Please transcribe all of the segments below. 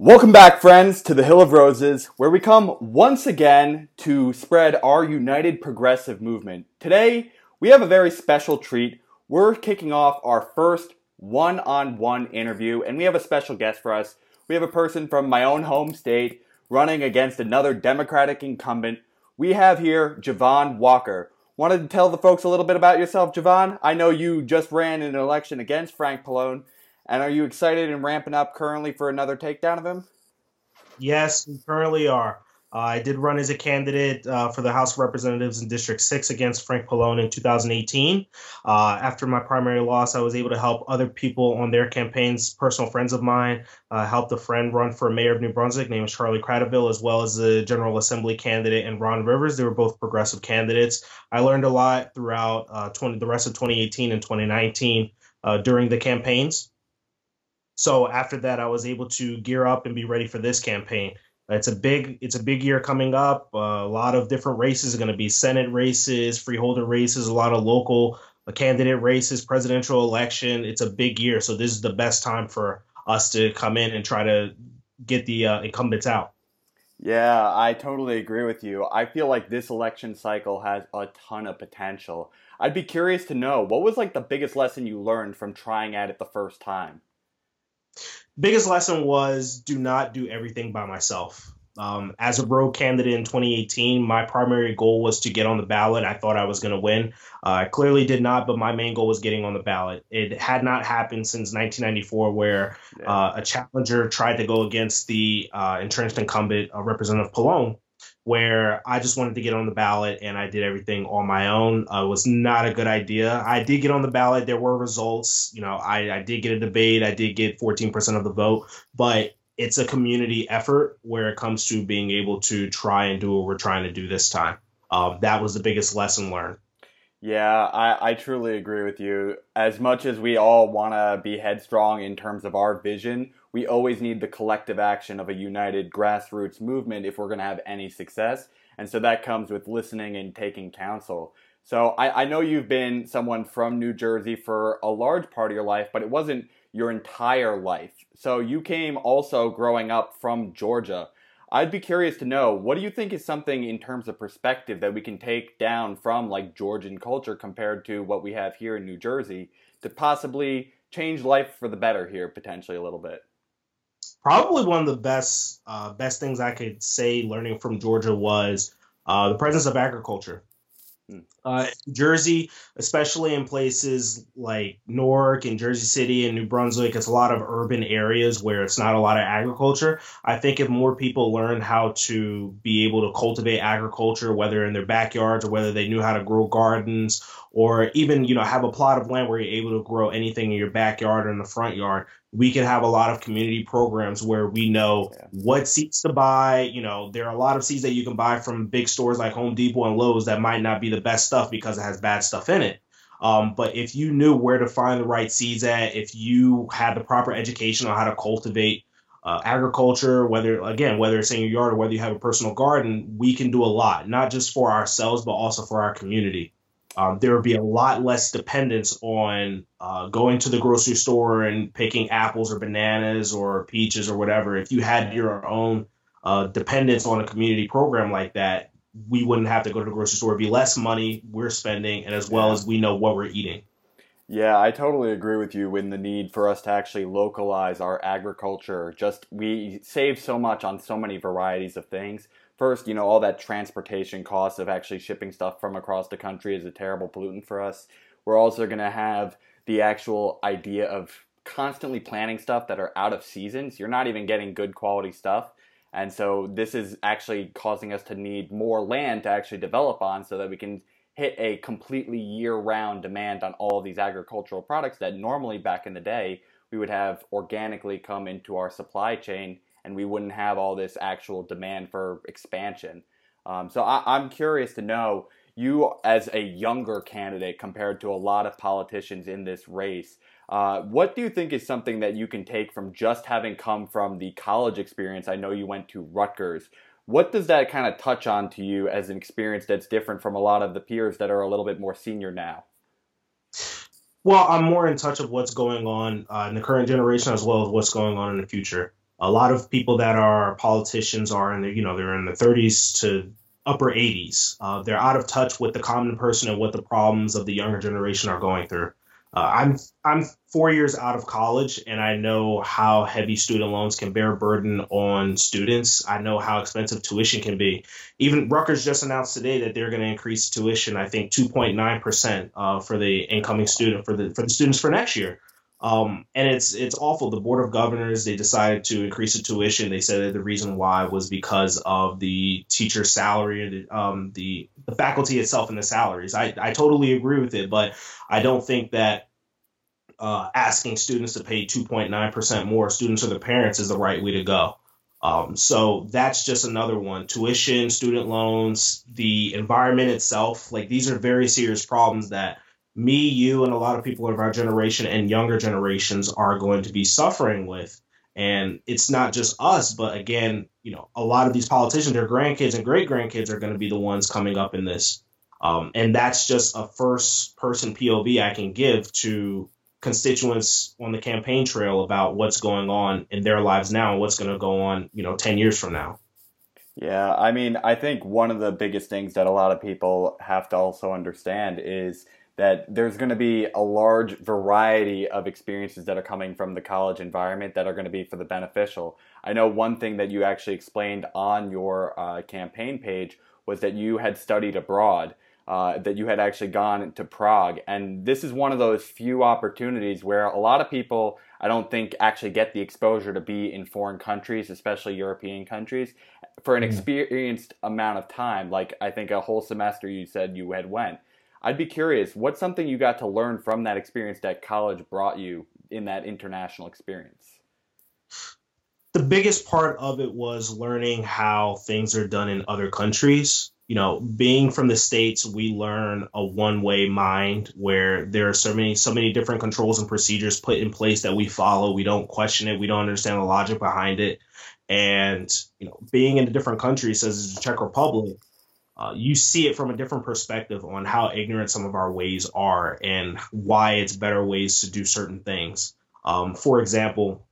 Welcome back, friends, to the Hill of Roses, where we come once again to spread our united progressive movement. Today, we have a very special treat. We're kicking off our first one on one interview, and we have a special guest for us. We have a person from my own home state running against another Democratic incumbent. We have here Javahn Walker. Wanted to tell the folks a little bit about yourself, Javahn? I know you just ran in an election against Frank Pallone. And are you excited and ramping up currently for another takedown of him? Yes, we currently are. Uh, I did run as a candidate uh, for the House of Representatives in District 6 against Frank Pallone in 2018. Uh, after my primary loss, I was able to help other people on their campaigns, personal friends of mine. Uh, helped a friend run for mayor of New Brunswick, named Charlie Kratovil, as well as the General Assembly candidate and Ron Rivers. They were both progressive candidates. I learned a lot throughout uh, 20, the rest of 2018 and 2019 uh, during the campaigns. So after that, I was able to gear up and be ready for this campaign. It's a big it's a big year coming up. Uh, a lot of different races are going to be Senate races, freeholder races, a lot of local uh, candidate races, presidential election. It's a big year, so this is the best time for us to come in and try to get the uh, incumbents out. Yeah, I totally agree with you. I feel like this election cycle has a ton of potential. I'd be curious to know what was like the biggest lesson you learned from trying at it the first time biggest lesson was do not do everything by myself. Um, as a rogue candidate in 2018, my primary goal was to get on the ballot. I thought I was going to win. Uh, I clearly did not, but my main goal was getting on the ballot. It had not happened since 1994, where uh, a challenger tried to go against the uh, entrenched incumbent, uh, Representative Pallone where I just wanted to get on the ballot and I did everything on my own. Uh, was not a good idea. I did get on the ballot. There were results. You know, I, I did get a debate. I did get 14% of the vote, but it's a community effort where it comes to being able to try and do what we're trying to do this time. Um, that was the biggest lesson learned. Yeah, I, I truly agree with you. As much as we all want to be headstrong in terms of our vision, we always need the collective action of a united grassroots movement if we're going to have any success. And so that comes with listening and taking counsel. So I, I know you've been someone from New Jersey for a large part of your life, but it wasn't your entire life. So you came also growing up from Georgia. I'd be curious to know what do you think is something in terms of perspective that we can take down from like Georgian culture compared to what we have here in New Jersey to possibly change life for the better here potentially a little bit probably one of the best uh, best things I could say learning from Georgia was uh, the presence of agriculture. Hmm. Uh, Jersey, especially in places like Newark and Jersey City and New Brunswick, it's a lot of urban areas where it's not a lot of agriculture. I think if more people learn how to be able to cultivate agriculture, whether in their backyards or whether they knew how to grow gardens or even you know have a plot of land where you're able to grow anything in your backyard or in the front yard we can have a lot of community programs where we know yeah. what seeds to buy. You know there are a lot of seeds that you can buy from big stores like home depot and lowes that might not be the best stuff because it has bad stuff in it. Um, but if you knew where to find the right seeds at if you had the proper education on how to cultivate uh, agriculture, whether again whether it's in your yard or whether you have a personal garden, we can do a lot, not just for ourselves but also for our community um, there would be a lot less dependence on uh, going to the grocery store and picking apples or bananas or peaches or whatever. If you had your own uh, dependence on a community program like that, we wouldn't have to go to the grocery store. It'd be less money we're spending, and as well as we know what we're eating. Yeah, I totally agree with you in the need for us to actually localize our agriculture. Just we save so much on so many varieties of things first, you know, all that transportation costs of actually shipping stuff from across the country is a terrible pollutant for us. We're also going to have the actual idea of constantly planting stuff that are out of seasons. You're not even getting good quality stuff. And so this is actually causing us to need more land to actually develop on so that we can hit a completely year round demand on all of these agricultural products that normally back in the day we would have organically come into our supply chain and we wouldn't have all this actual demand for expansion. Um, so I, am curious to know you as a younger candidate compared to a lot of politicians in this race. Uh, what do you think is something that you can take from just having come from the college experience? I know you went to Rutgers. What does that kind of touch on to you as an experience that's different from a lot of the peers that are a little bit more senior now? Well, I'm more in touch of what's going on uh, in the current generation as well as what's going on in the future. A lot of people that are politicians are in the you know they're in the 30s to upper 80s. Uh, they're out of touch with the common person and what the problems of the younger generation are going through. Uh, I'm I'm four years out of college, and I know how heavy student loans can bear burden on students. I know how expensive tuition can be. Even Rutgers just announced today that they're going to increase tuition. I think 2.9 percent uh, for the incoming student for the for the students for next year. Um, and it's it's awful. The board of governors they decided to increase the tuition. They said that the reason why was because of the teacher salary, the um, the the faculty itself and the salaries. I I totally agree with it, but I don't think that uh, asking students to pay 2.9 percent more, students or the parents, is the right way to go. Um, so that's just another one. Tuition, student loans, the environment itself. Like these are very serious problems that me, you, and a lot of people of our generation and younger generations are going to be suffering with. And it's not just us, but again, you know, a lot of these politicians, their grandkids and great grandkids are going to be the ones coming up in this. Um, and that's just a first person POV I can give to constituents on the campaign trail about what's going on in their lives now and what's going to go on, you know, 10 years from now. Yeah, I mean, I think one of the biggest things that a lot of people have to also understand is that there's going to be a large variety of experiences that are coming from the college environment that are going to be for the beneficial. I know one thing that you actually explained on your uh, campaign page was that you had studied abroad, uh, that you had actually gone to Prague. And this is one of those few opportunities where a lot of people, I don't think, actually get the exposure to be in foreign countries, especially European countries, for an mm. experienced amount of time. Like I think a whole semester you said you had went. I'd be curious, what's something you got to learn from that experience that college brought you in that international experience? The biggest part of it was learning how things are done in other countries. You know, being from the states, we learn a one-way mind where there are so many so many different controls and procedures put in place that we follow. We don't question it. We don't understand the logic behind it. And you know, being in a different country, as the Czech Republic, uh, you see it from a different perspective on how ignorant some of our ways are and why it's better ways to do certain things. Um, for example,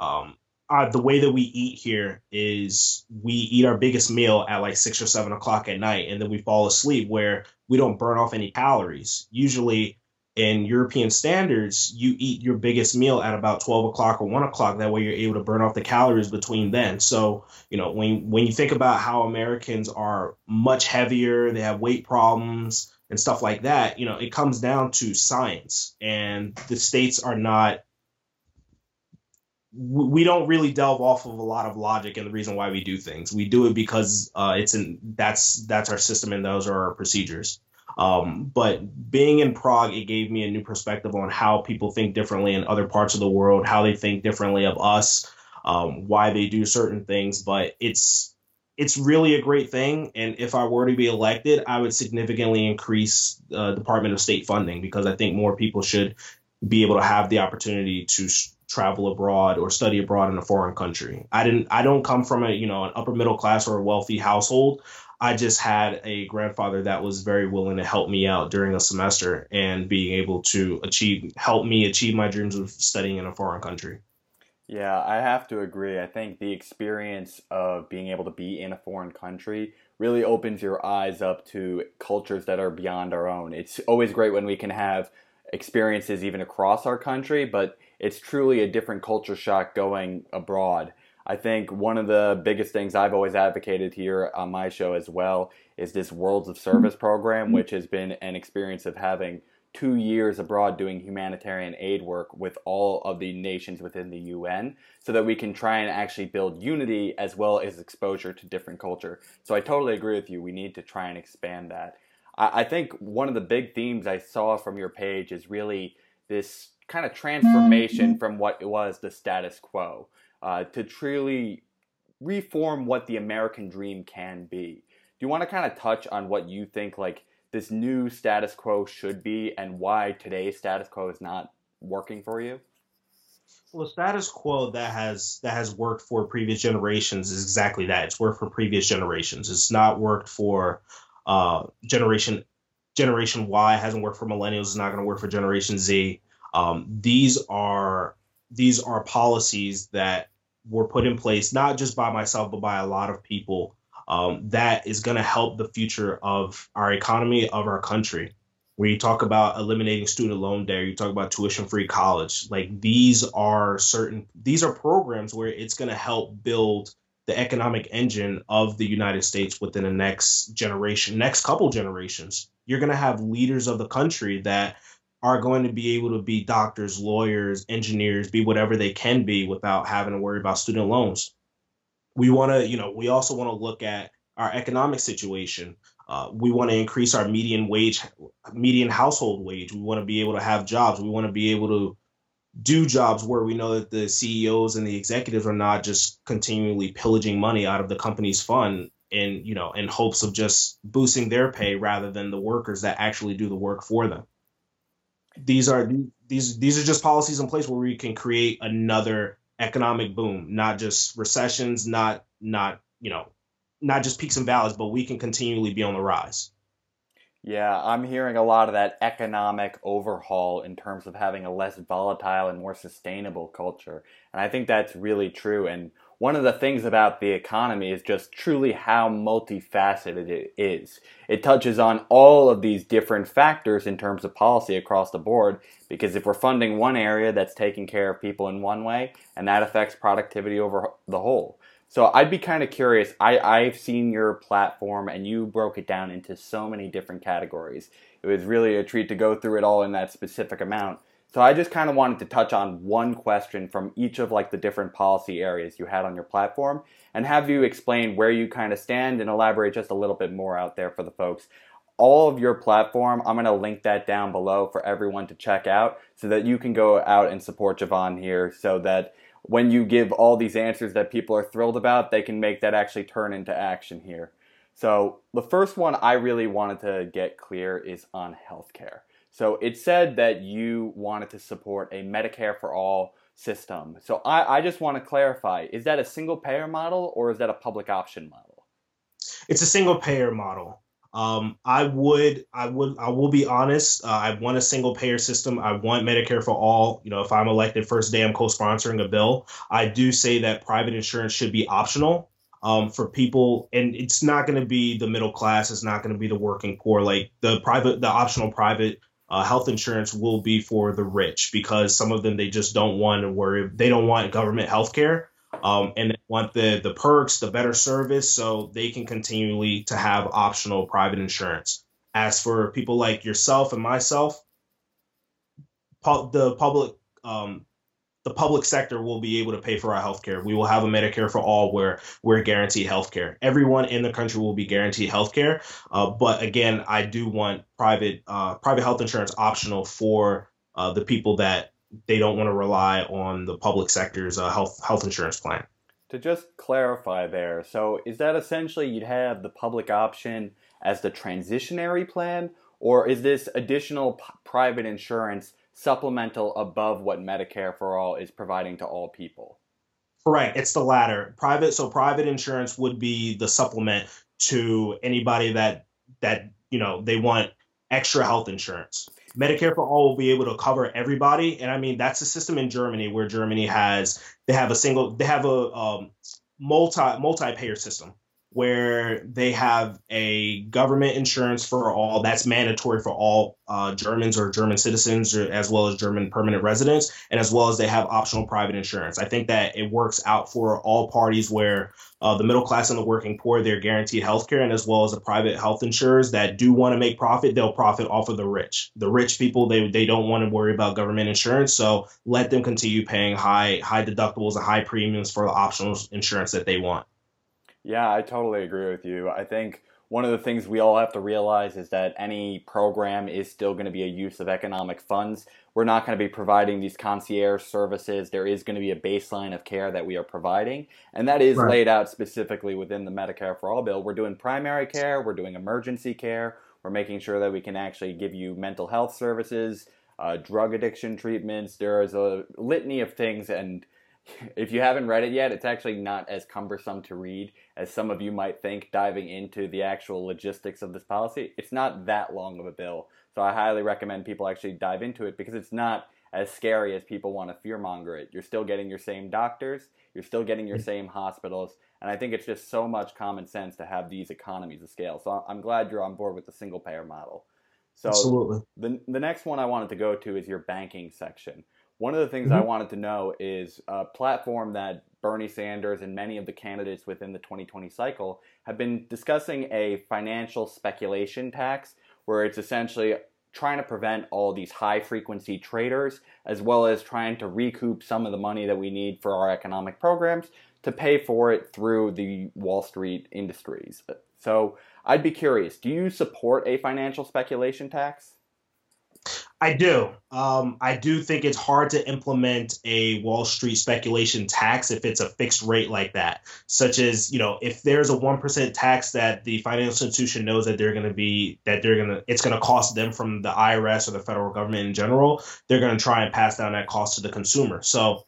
um, uh, the way that we eat here is we eat our biggest meal at like six or seven o'clock at night, and then we fall asleep where we don't burn off any calories. Usually, in European standards, you eat your biggest meal at about 12 o'clock or 1 o'clock. That way you're able to burn off the calories between then. So, you know, when, when you think about how Americans are much heavier, they have weight problems and stuff like that, you know, it comes down to science. And the states are not, we don't really delve off of a lot of logic and the reason why we do things. We do it because uh, it's in, that's, that's our system and those are our procedures. Um, but being in Prague, it gave me a new perspective on how people think differently in other parts of the world, how they think differently of us, um, why they do certain things. But it's it's really a great thing. And if I were to be elected, I would significantly increase uh, Department of State funding because I think more people should be able to have the opportunity to travel abroad or study abroad in a foreign country. I didn't I don't come from a, you know, an upper middle class or a wealthy household. I just had a grandfather that was very willing to help me out during a semester and being able to achieve help me achieve my dreams of studying in a foreign country. Yeah, I have to agree. I think the experience of being able to be in a foreign country really opens your eyes up to cultures that are beyond our own. It's always great when we can have experiences even across our country, but it's truly a different culture shock going abroad. I think one of the biggest things I've always advocated here on my show as well is this Worlds of Service program, which has been an experience of having two years abroad doing humanitarian aid work with all of the nations within the UN so that we can try and actually build unity as well as exposure to different culture. So I totally agree with you. We need to try and expand that. I, think one of the big themes I saw from your page is really this kind of transformation from what it was the status quo uh, to truly reform what the American dream can be. Do you want to kind of touch on what you think like this new status quo should be and why today's status quo is not working for you? Well, the status quo that has that has worked for previous generations is exactly that. It's worked for previous generations. It's not worked for uh, generation generation Y. It hasn't worked for millennials. It's not going to work for Generation Z. Um, these are these are policies that were put in place not just by myself but by a lot of people um, that is going to help the future of our economy of our country. Where you talk about eliminating student loan debt you talk about tuition free college like these are certain these are programs where it's going to help build the economic engine of the united states within the next generation next couple generations. You're going to have leaders of the country that are going to be able to be doctors, lawyers, engineers, be whatever they can be without having to worry about student loans. We want to, you know, we also want to look at our economic situation. Uh, we want to increase our median wage, median household wage. We want to be able to have jobs. We want to be able to do jobs where we know that the CEOs and the executives are not just continually pillaging money out of the company's fund in, you know, in hopes of just boosting their pay rather than the workers that actually do the work for them these are these these are just policies in place where we can create another economic boom, not just recessions, not not you know, not just peaks and valleys, but we can continually be on the rise. Yeah, I'm hearing a lot of that economic overhaul in terms of having a less volatile and more sustainable culture. And I think that's really true. And one of the things about the economy is just truly how multifaceted it is. It touches on all of these different factors in terms of policy across the board because if we're funding one area that's taking care of people in one way and that affects productivity over the whole. So I'd be kind of curious. I, I've seen your platform and you broke it down into so many different categories. It was really a treat to go through it all in that specific amount. So I just kind of wanted to touch on one question from each of like the different policy areas you had on your platform and have you explain where you kind of stand and elaborate just a little bit more out there for the folks. All of your platform, I'm going to link that down below for everyone to check out so that you can go out and support Javahn here so that when you give all these answers that people are thrilled about, they can make that actually turn into action here. So the first one I really wanted to get clear is on healthcare. So it said that you wanted to support a Medicare for all system. So I, I just want to clarify is that a single payer model or is that a public option model? It's a single payer model. Um, I would, I would, I will be honest. Uh, I want a single payer system. I want Medicare for all. You know, if I'm elected first day, I'm co-sponsoring a bill. I do say that private insurance should be optional um, for people, and it's not going to be the middle class. It's not going to be the working poor. Like the private, the optional private uh, health insurance will be for the rich because some of them they just don't want to worry. They don't want government health care. Um, and they want the the perks, the better service, so they can continually to have optional private insurance. As for people like yourself and myself, pu- the public um, the public sector will be able to pay for our healthcare. We will have a Medicare for all where we're guaranteed healthcare. Everyone in the country will be guaranteed healthcare. Uh, but again, I do want private uh, private health insurance optional for uh, the people that they don't want to rely on the public sector's uh, health health insurance plan. To just clarify there, so is that essentially you'd have the public option as the transitionary plan, or is this additional p- private insurance? Supplemental above what Medicare for all is providing to all people. Correct. It's the latter. Private so private insurance would be the supplement to anybody that that, you know, they want extra health insurance. Medicare for all will be able to cover everybody, and I mean that's the system in Germany where Germany has they have a single they have a um, multi multi payer system where they have a government insurance for all that's mandatory for all uh, Germans or German citizens, or, as well as German permanent residents, and as well as they have optional private insurance. I think that it works out for all parties where uh, the middle class and the working poor they're guaranteed health care, and as well as the private health insurers that do want to make profit, they'll profit off of the rich. The rich people they they don't want to worry about government insurance, so let them continue paying high high deductibles and high premiums for the optional insurance that they want. Yeah, I totally agree with you. I think one of the things we all have to realize is that any program is still going to be a use of economic funds. We're not going to be providing these concierge services. There is going to be a baseline of care that we are providing, and that is right. laid out specifically within the Medicare for All bill. We're doing primary care, we're doing emergency care, we're making sure that we can actually give you mental health services, uh, drug addiction treatments. There is a litany of things, and if you haven't read it yet, it's actually not as cumbersome to read as some of you might think diving into the actual logistics of this policy. It's not that long of a bill. So I highly recommend people actually dive into it because it's not as scary as people want to fearmonger it. You're still getting your same doctors, you're still getting your mm. same hospitals, and I think it's just so much common sense to have these economies of scale. So I'm glad you're on board with the single payer model. So Absolutely. The, the next one I wanted to go to is your banking section. One of the things mm-hmm. I wanted to know is a platform that Bernie Sanders and many of the candidates within the 2020 cycle have been discussing a financial speculation tax, where it's essentially trying to prevent all these high frequency traders, as well as trying to recoup some of the money that we need for our economic programs to pay for it through the Wall Street industries. So I'd be curious do you support a financial speculation tax? I do. Um, I do think it's hard to implement a Wall Street speculation tax if it's a fixed rate like that. Such as, you know, if there's a one percent tax that the financial institution knows that they're going to be that they're going to it's going to cost them from the IRS or the federal government in general, they're going to try and pass down that cost to the consumer. So,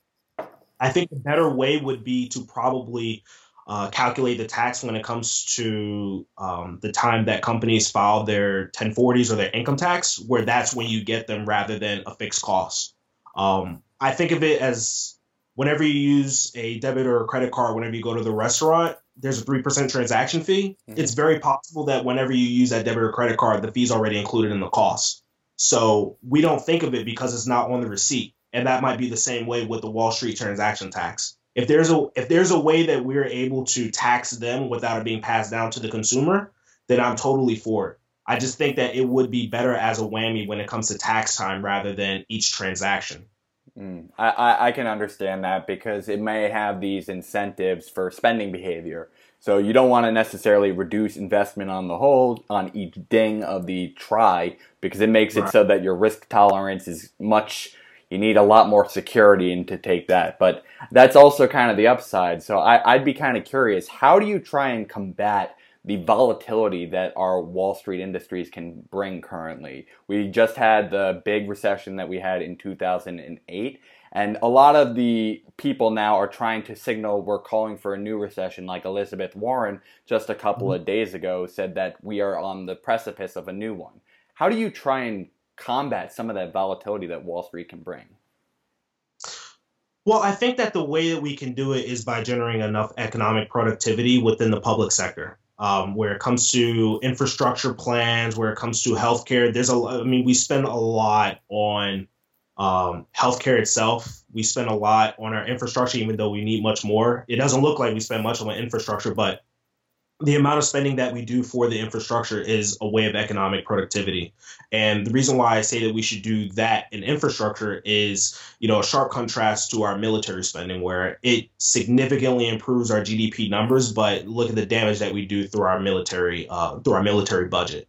I think a better way would be to probably uh, calculate the tax when it comes to um, the time that companies file their 1040s or their income tax, where that's when you get them rather than a fixed cost. Um, I think of it as whenever you use a debit or a credit card, whenever you go to the restaurant, there's a 3% transaction fee. Mm-hmm. It's very possible that whenever you use that debit or credit card, the fee's already included in the cost. So we don't think of it because it's not on the receipt. And that might be the same way with the Wall Street transaction tax if there's a if there's a way that we're able to tax them without it being passed down to the consumer, then I'm totally for it. I just think that it would be better as a whammy when it comes to tax time rather than each transaction. Mm, I, I can understand that because it may have these incentives for spending behavior. So you don't want to necessarily reduce investment on the whole on each ding of the try because it makes right. it so that your risk tolerance is much you need a lot more security to take that. But that's also kind of the upside. So I, would be kind of curious, how do you try and combat the volatility that our Wall Street industries can bring currently? We just had the big recession that we had in 2008. And a lot of the people now are trying to signal we're calling for a new recession, like Elizabeth Warren just a couple mm-hmm. of days ago said that we are on the precipice of a new one. How do you try and combat some of that volatility that Wall Street can bring? Well, I think that the way that we can do it is by generating enough economic productivity within the public sector. Um, where it comes to infrastructure plans, where it comes to healthcare, there's a. I mean, we spend a lot on um, healthcare itself. We spend a lot on our infrastructure, even though we need much more. It doesn't look like we spend much on infrastructure, but the amount of spending that we do for the infrastructure is a way of economic productivity. And the reason why I say that we should do that in infrastructure is, you know, a sharp contrast to our military spending where it significantly improves our GDP numbers, but look at the damage that we do through our military uh, through our military budget.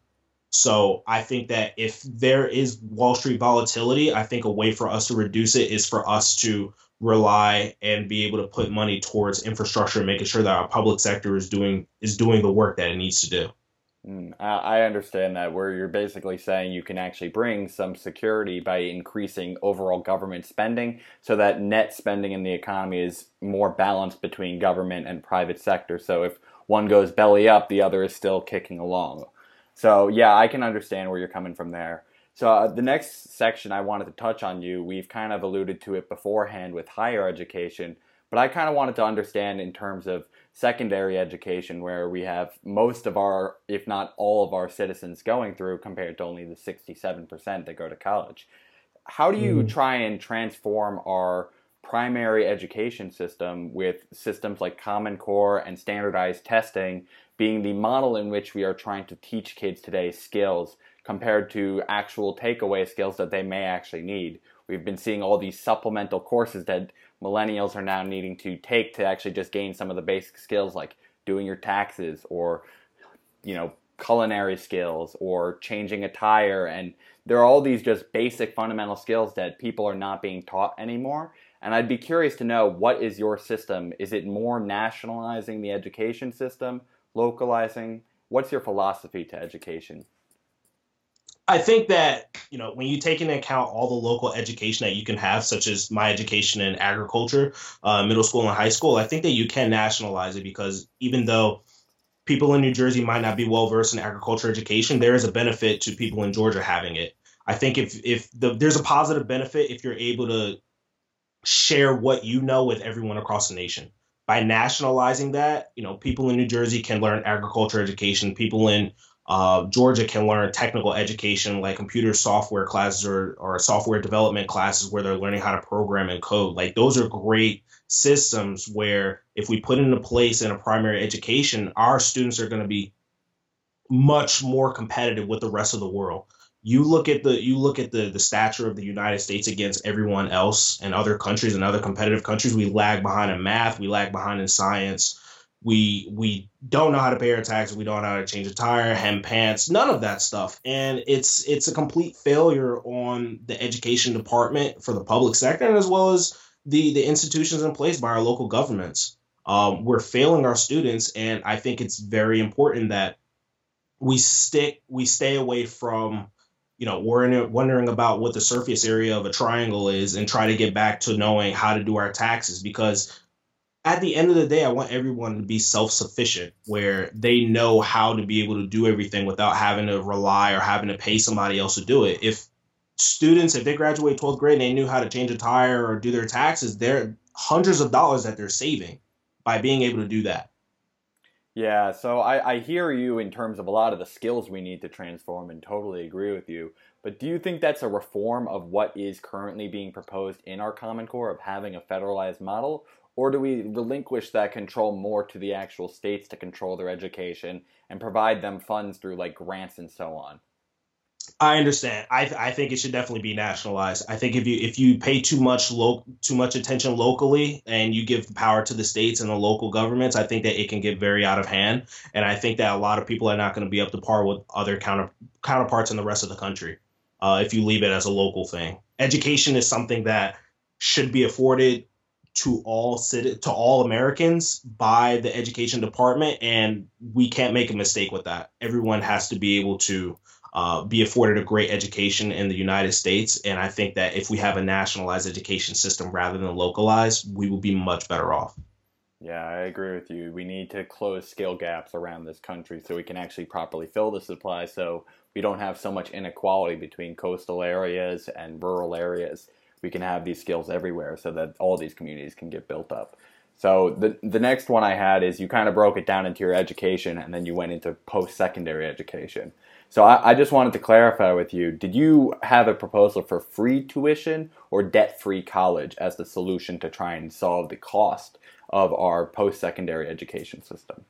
So I think that if there is Wall Street volatility, I think a way for us to reduce it is for us to rely and be able to put money towards infrastructure and making sure that our public sector is doing is doing the work that it needs to do. Mm, I understand that where you're basically saying you can actually bring some security by increasing overall government spending so that net spending in the economy is more balanced between government and private sector. So if one goes belly up, the other is still kicking along. So yeah, I can understand where you're coming from there. So uh, the next section I wanted to touch on you, we've kind of alluded to it beforehand with higher education, but I kind of wanted to understand in terms of secondary education where we have most of our, if not all of our citizens going through compared to only the 67% that go to college. How do you mm. try and transform our primary education system with systems like Common Core and standardized testing being the model in which we are trying to teach kids today skills compared to actual takeaway skills that they may actually need. We've been seeing all these supplemental courses that millennials are now needing to take to actually just gain some of the basic skills like doing your taxes or you know culinary skills or changing a tire. And there are all these just basic fundamental skills that people are not being taught anymore. And I'd be curious to know what is your system? Is it more nationalizing the education system localizing? What's your philosophy to education I think that you know when you take into account all the local education that you can have, such as my education in agriculture, uh, middle school and high school, I think that you can nationalize it because even though people in New Jersey might not be well versed in agriculture education, there is a benefit to people in Georgia having it. I think if if the, there's a positive benefit if you're able to share what you know with everyone across the nation. By nationalizing that, you know, people in New Jersey can learn agriculture education. People in uh, Georgia can learn technical education like computer software classes or, or software development classes where they're learning how to program and code. Like those are great systems where if we put into place in a primary education, our students are going to be much more competitive with the rest of the world. You look at the you look at the the stature of the United States against everyone else and other countries and other competitive countries. We lag behind in math. We lag behind in science we we don't know how to pay our taxes. We don't know how to change a tire hem pants none of that stuff. And it's it's a complete failure on the education department for the public sector as well as the the institutions in place by our local governments. Um, we're failing our students and i think it's very important that we stick we stay away from you know we're wondering about what the surface area of a triangle is and try to get back to knowing how to do our taxes because at the end of the day, I want everyone to be self sufficient where they know how to be able to do everything without having to rely or having to pay somebody else to do it. If students, if they graduate 12th grade and they knew how to change a tire or do their taxes, they're hundreds of dollars that they're saving by being able to do that. Yeah, so I, I hear you in terms of a lot of the skills we need to transform and totally agree with you. But do you think that's a reform of what is currently being proposed in our Common Core of having a federalized model? Or do we relinquish that control more to the actual states to control their education and provide them funds through like grants and so on? I understand. I th- I think it should definitely be nationalized. I think if you if you pay too much lo- too much attention locally and you give power to the states and the local governments, I think that it can get very out of hand. And I think that a lot of people are not going to be up to par with other counter counterparts in the rest of the country uh, if you leave it as a local thing. Education is something that should be afforded to all citi- to all Americans by the education department, and we can't make a mistake with that. Everyone has to be able to uh, be afforded a great education in the United States, and I think that if we have a nationalized education system rather than localized, we will be much better off. Yeah, I agree with you. We need to close skill gaps around this country so we can actually properly fill the supply so we don't have so much inequality between coastal areas and rural areas we can have these skills everywhere so that all these communities can get built up. So the the next one I had is you kind of broke it down into your education and then you went into post secondary education. So I, I, just wanted to clarify with you: Did you have a proposal for free tuition or debt free college as the solution to try and solve the cost of our post secondary education system?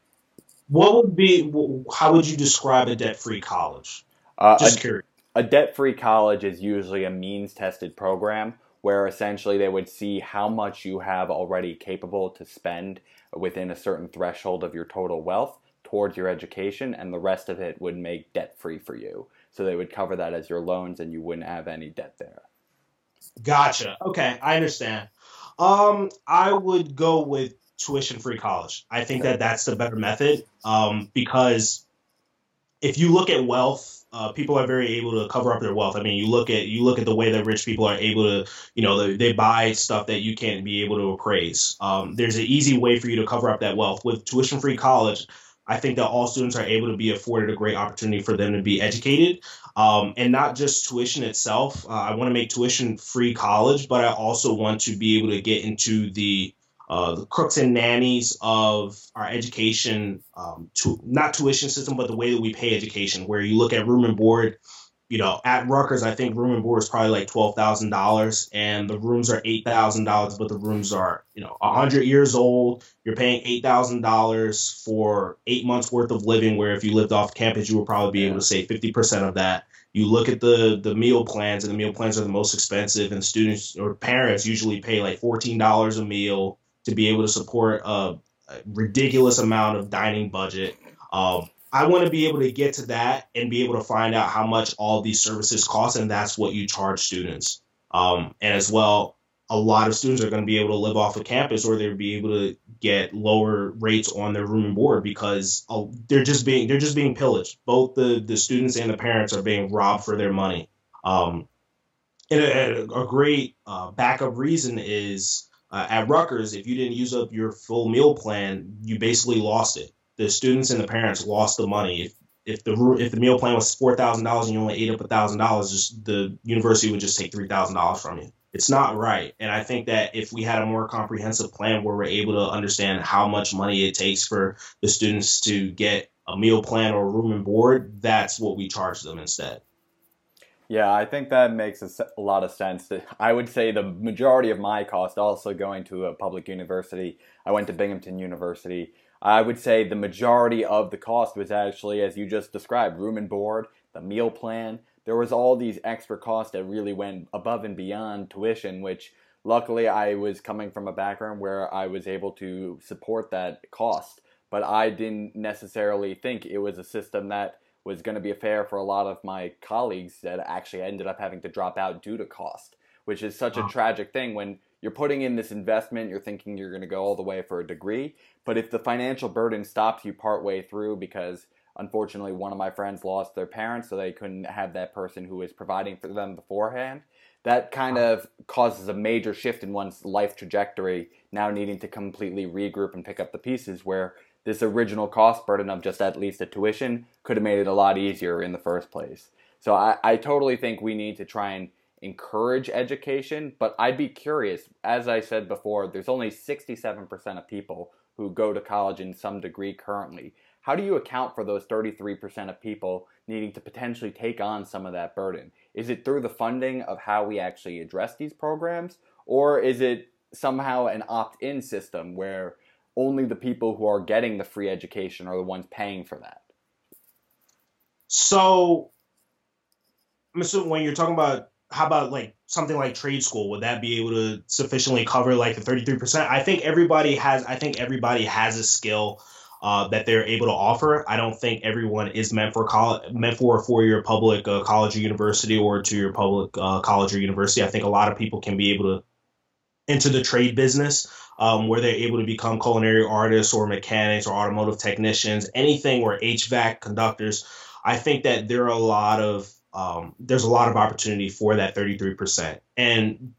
What would be? How would you describe a debt free college? Uh, just a, curious. A debt free college is usually a means tested program where essentially they would see how much you have already capable to spend within a certain threshold of your total wealth towards your education, and the rest of it would make debt free for you. So they would cover that as your loans, and you wouldn't have any debt there. Gotcha. Okay, I understand. Um, I would go with tuition free college. I think that that's the better method um, because if you look at wealth uh, people are very able to cover up their wealth. I mean, you look at you look at the way that rich people are able to, you know, they, they buy stuff that you can't be able to appraise. Um, there's an easy way for you to cover up that wealth with tuition-free college. I think that all students are able to be afforded a great opportunity for them to be educated, um, and not just tuition itself. Uh, I want to make tuition-free college, but I also want to be able to get into the uh, the crooks and nannies of our education, um, to, not tuition system, but the way that we pay education, where you look at room and board. You know, at Rutgers, I think room and board is probably like twelve thousand dollars, and the rooms are eight thousand dollars, but the rooms are you know hundred years old. You're paying eight thousand dollars for eight months worth of living, where if you lived off campus, you would probably be able to save fifty percent of that. You look at the the meal plans, and the meal plans are the most expensive, and students or parents usually pay like fourteen dollars a meal to be able to support a, a ridiculous amount of dining budget. Um, I want to be able to get to that and be able to find out how much all these services cost, and that's what you charge students. Um, and as well, a lot of students are going to be able to live off of campus, or they'll be able to get lower rates on their room and board because uh, they're just being they're just being pillaged. Both the the students and the parents are being robbed for their money. Um, and a, a great uh, backup reason is uh, at Rutgers, if you didn't use up your full meal plan, you basically lost it. The students and the parents lost the money. If if the if the meal plan was four thousand dollars and you only ate up thousand dollars, just the university would just take three thousand dollars from you. It's not right, and I think that if we had a more comprehensive plan where we're able to understand how much money it takes for the students to get a meal plan or room and board, that's what we charge them instead. Yeah, I think that makes a, lot of sense. I would say the majority of my cost, also going to a public university, I went to Binghamton University. I would say the majority of the cost was actually, as you just described, room and board, the meal plan. There was all these extra costs that really went above and beyond tuition, which luckily I was coming from a background where I was able to support that cost. But I didn't necessarily think it was a system that was going to be a fair for a lot of my colleagues that actually ended up having to drop out due to cost, which is such a tragic thing when you're putting in this investment, you're thinking you're going to go all the way for a degree, but if the financial burden stops you partway through because unfortunately one of my friends lost their parents so they couldn't have that person who was providing for them beforehand, that kind of causes a major shift in one's life trajectory, now needing to completely regroup and pick up the pieces where this original cost burden of just at least a tuition could have made it a lot easier in the first place. So I, I totally think we need to try and encourage education, but I'd be curious, as I said before, there's only 67% of people who go to college in some degree currently. How do you account for those 33% of people needing to potentially take on some of that burden? Is it through the funding of how we actually address these programs, or is it somehow an opt in system where only the people who are getting the free education are the ones paying for that. So, Mr. When you're talking about how about like something like trade school, would that be able to sufficiently cover like the 33%? I think everybody has. I think everybody has a skill. Uh, that they're able to offer. I don't think everyone is meant for college, meant for a four-year public uh, college or university or two-year public uh, college or university. I think a lot of people can be able to enter the trade business um, where they're able to become culinary artists or mechanics or automotive technicians, anything where HVAC conductors. I think that there are a lot of um, there's a lot of opportunity for that 33%. And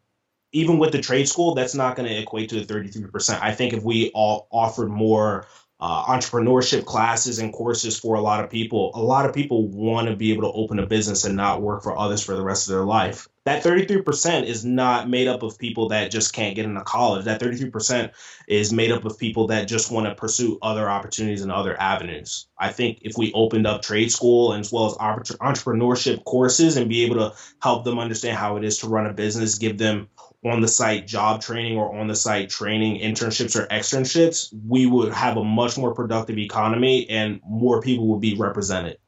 even with the trade school, that's not going to equate to the 33%. I think if we all offered more uh, entrepreneurship classes and courses for a lot of people, a lot of people want to be able to open a business and not work for others for the rest of their life that 33% is not made up of people that just can't get into college. That 33% is made up of people that just want to pursue other opportunities and other avenues. I think if we opened up trade school as well as entrepreneurship courses and be able to help them understand how it is to run a business, give them on the site job training or on the site training internships or externships, we would have a much more productive economy and more people would be represented.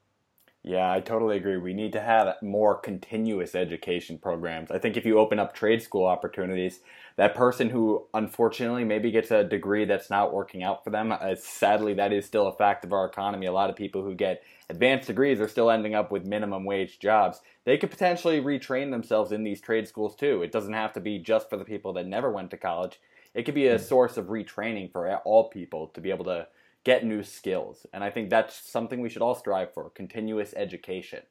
Yeah, I totally agree. We need to have more continuous education programs. I think if you open up trade school opportunities, that person who unfortunately maybe gets a degree that's not working out for them, uh, sadly, that is still a fact of our economy. A lot of people who get advanced degrees are still ending up with minimum wage jobs. They could potentially retrain themselves in these trade schools too. It doesn't have to be just for the people that never went to college. It could be a hmm. source of retraining for all people to be able to get new skills. And I think that's something we should all strive for continuous education.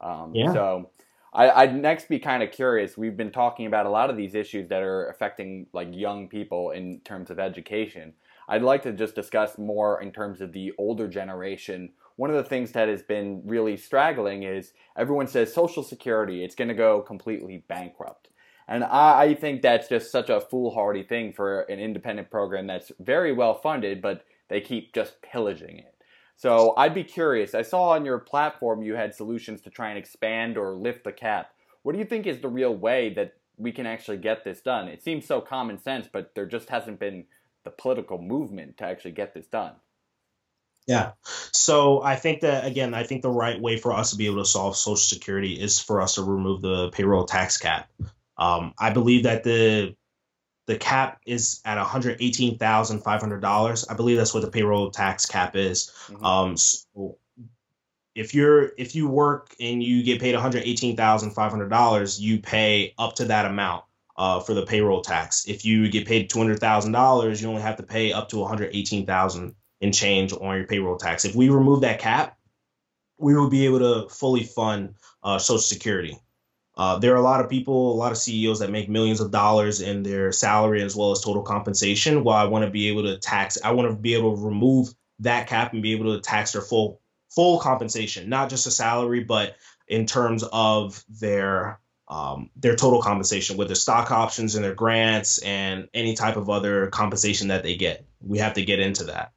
Um, yeah. So I, would next be kind of curious. We've been talking about a lot of these issues that are affecting like young people in terms of education. I'd like to just discuss more in terms of the older generation. One of the things that has been really straggling is everyone says Social Security, it's going to go completely bankrupt. And I, think that's just such a foolhardy thing for an independent program that's very well funded, but they keep just pillaging it. So I'd be curious. I saw on your platform you had solutions to try and expand or lift the cap. What do you think is the real way that we can actually get this done? It seems so common sense, but there just hasn't been the political movement to actually get this done. Yeah. So I think that again, I think the right way for us to be able to solve Social Security is for us to remove the payroll tax cap. Um, I believe that the the cap is at $118,500. I believe that's what the payroll tax cap is. Mm-hmm. Um, so if you're if you work and you get paid $118,500, you pay up to that amount uh, for the payroll tax. If you get paid $200,000, you only have to pay up to 118,000 in change on your payroll tax. If we remove that cap, we will be able to fully fund uh, Social Security. Uh, there are a lot of people, a lot of CEOs that make millions of dollars in their salary as well as total compensation. While I want to be able to tax, I want to be able to remove that cap and be able to tax their full full compensation, not just a salary, but in terms of their um, their total compensation with their stock options and their grants and any type of other compensation that they get. We have to get into that.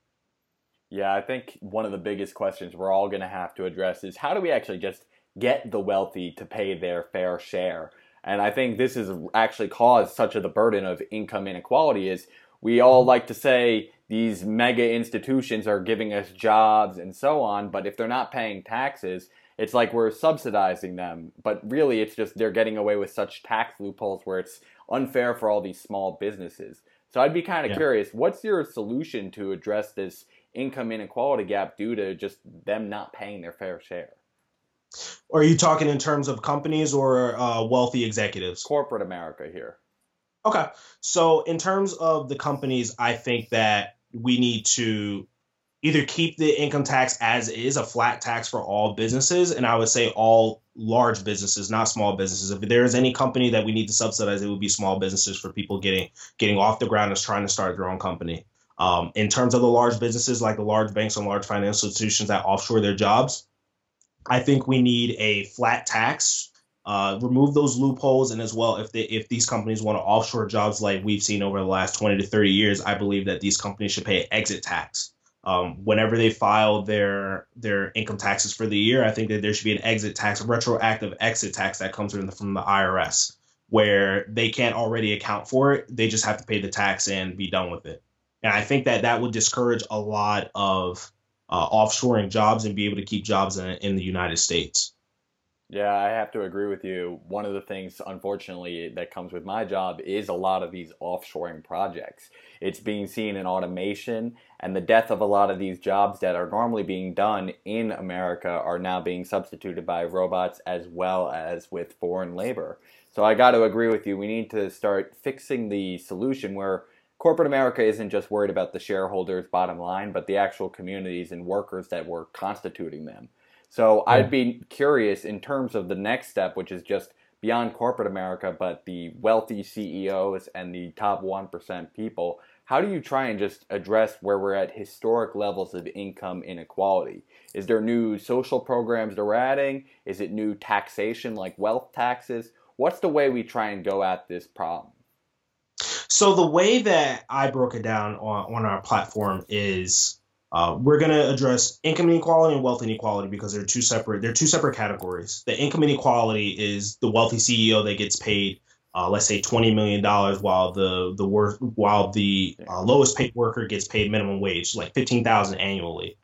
Yeah, I think one of the biggest questions we're all going to have to address is how do we actually just get the wealthy to pay their fair share? And I think this has actually caused such of the burden of income inequality is we all mm-hmm. like to say these mega institutions are giving us jobs and so on, but if they're not paying taxes, it's like we're subsidizing them. But really, it's just they're getting away with such tax loopholes where it's unfair for all these small businesses. So I'd be kind of yeah. curious, what's your solution to address this income inequality gap due to just them not paying their fair share? Are you talking in terms of companies or uh, wealthy executives? Corporate America here. Okay. So, in terms of the companies, I think that we need to either keep the income tax as is, a flat tax for all businesses, and I would say all large businesses, not small businesses. If there is any company that we need to subsidize, it would be small businesses for people getting getting off the ground and trying to start their own company. Um, in terms of the large businesses, like the large banks and large financial institutions that offshore their jobs, I think we need a flat tax uh, remove those loopholes, and as well, if they if these companies want to offshore jobs like we've seen over the last twenty to thirty years, I believe that these companies should pay exit tax. Um, whenever they file their their income taxes for the year, I think that there should be an exit tax, a retroactive exit tax that comes from the, from the IRS, where they can't already account for it. They just have to pay the tax and be done with it. And I think that that would discourage a lot of uh, offshoring jobs and be able to keep jobs in, in the United States. Yeah, I have to agree with you. One of the things, unfortunately, that comes with my job is a lot of these offshoring projects. It's being seen in automation, and the death of a lot of these jobs that are normally being done in America are now being substituted by robots as well as with foreign labor. So I got to agree with you. We need to start fixing the solution where corporate America isn't just worried about the shareholders' bottom line, but the actual communities and workers that were constituting them. So yeah. I'd be curious in terms of the next step, which is just beyond corporate America, but the wealthy CEOs and the top 1% people. How do you try and just address where we're at historic levels of income inequality? Is there new social programs they're adding? Is it new taxation like wealth taxes? What's the way we try and go at this problem? So the way that I broke it down on, on our platform is uh, we're going to address income inequality and wealth inequality because they're two separate. They're two separate categories. The income inequality is the wealthy CEO that gets paid, uh, let's say, twenty million dollars, while the the work while the uh, lowest paid worker gets paid minimum wage, like fifteen thousand annually.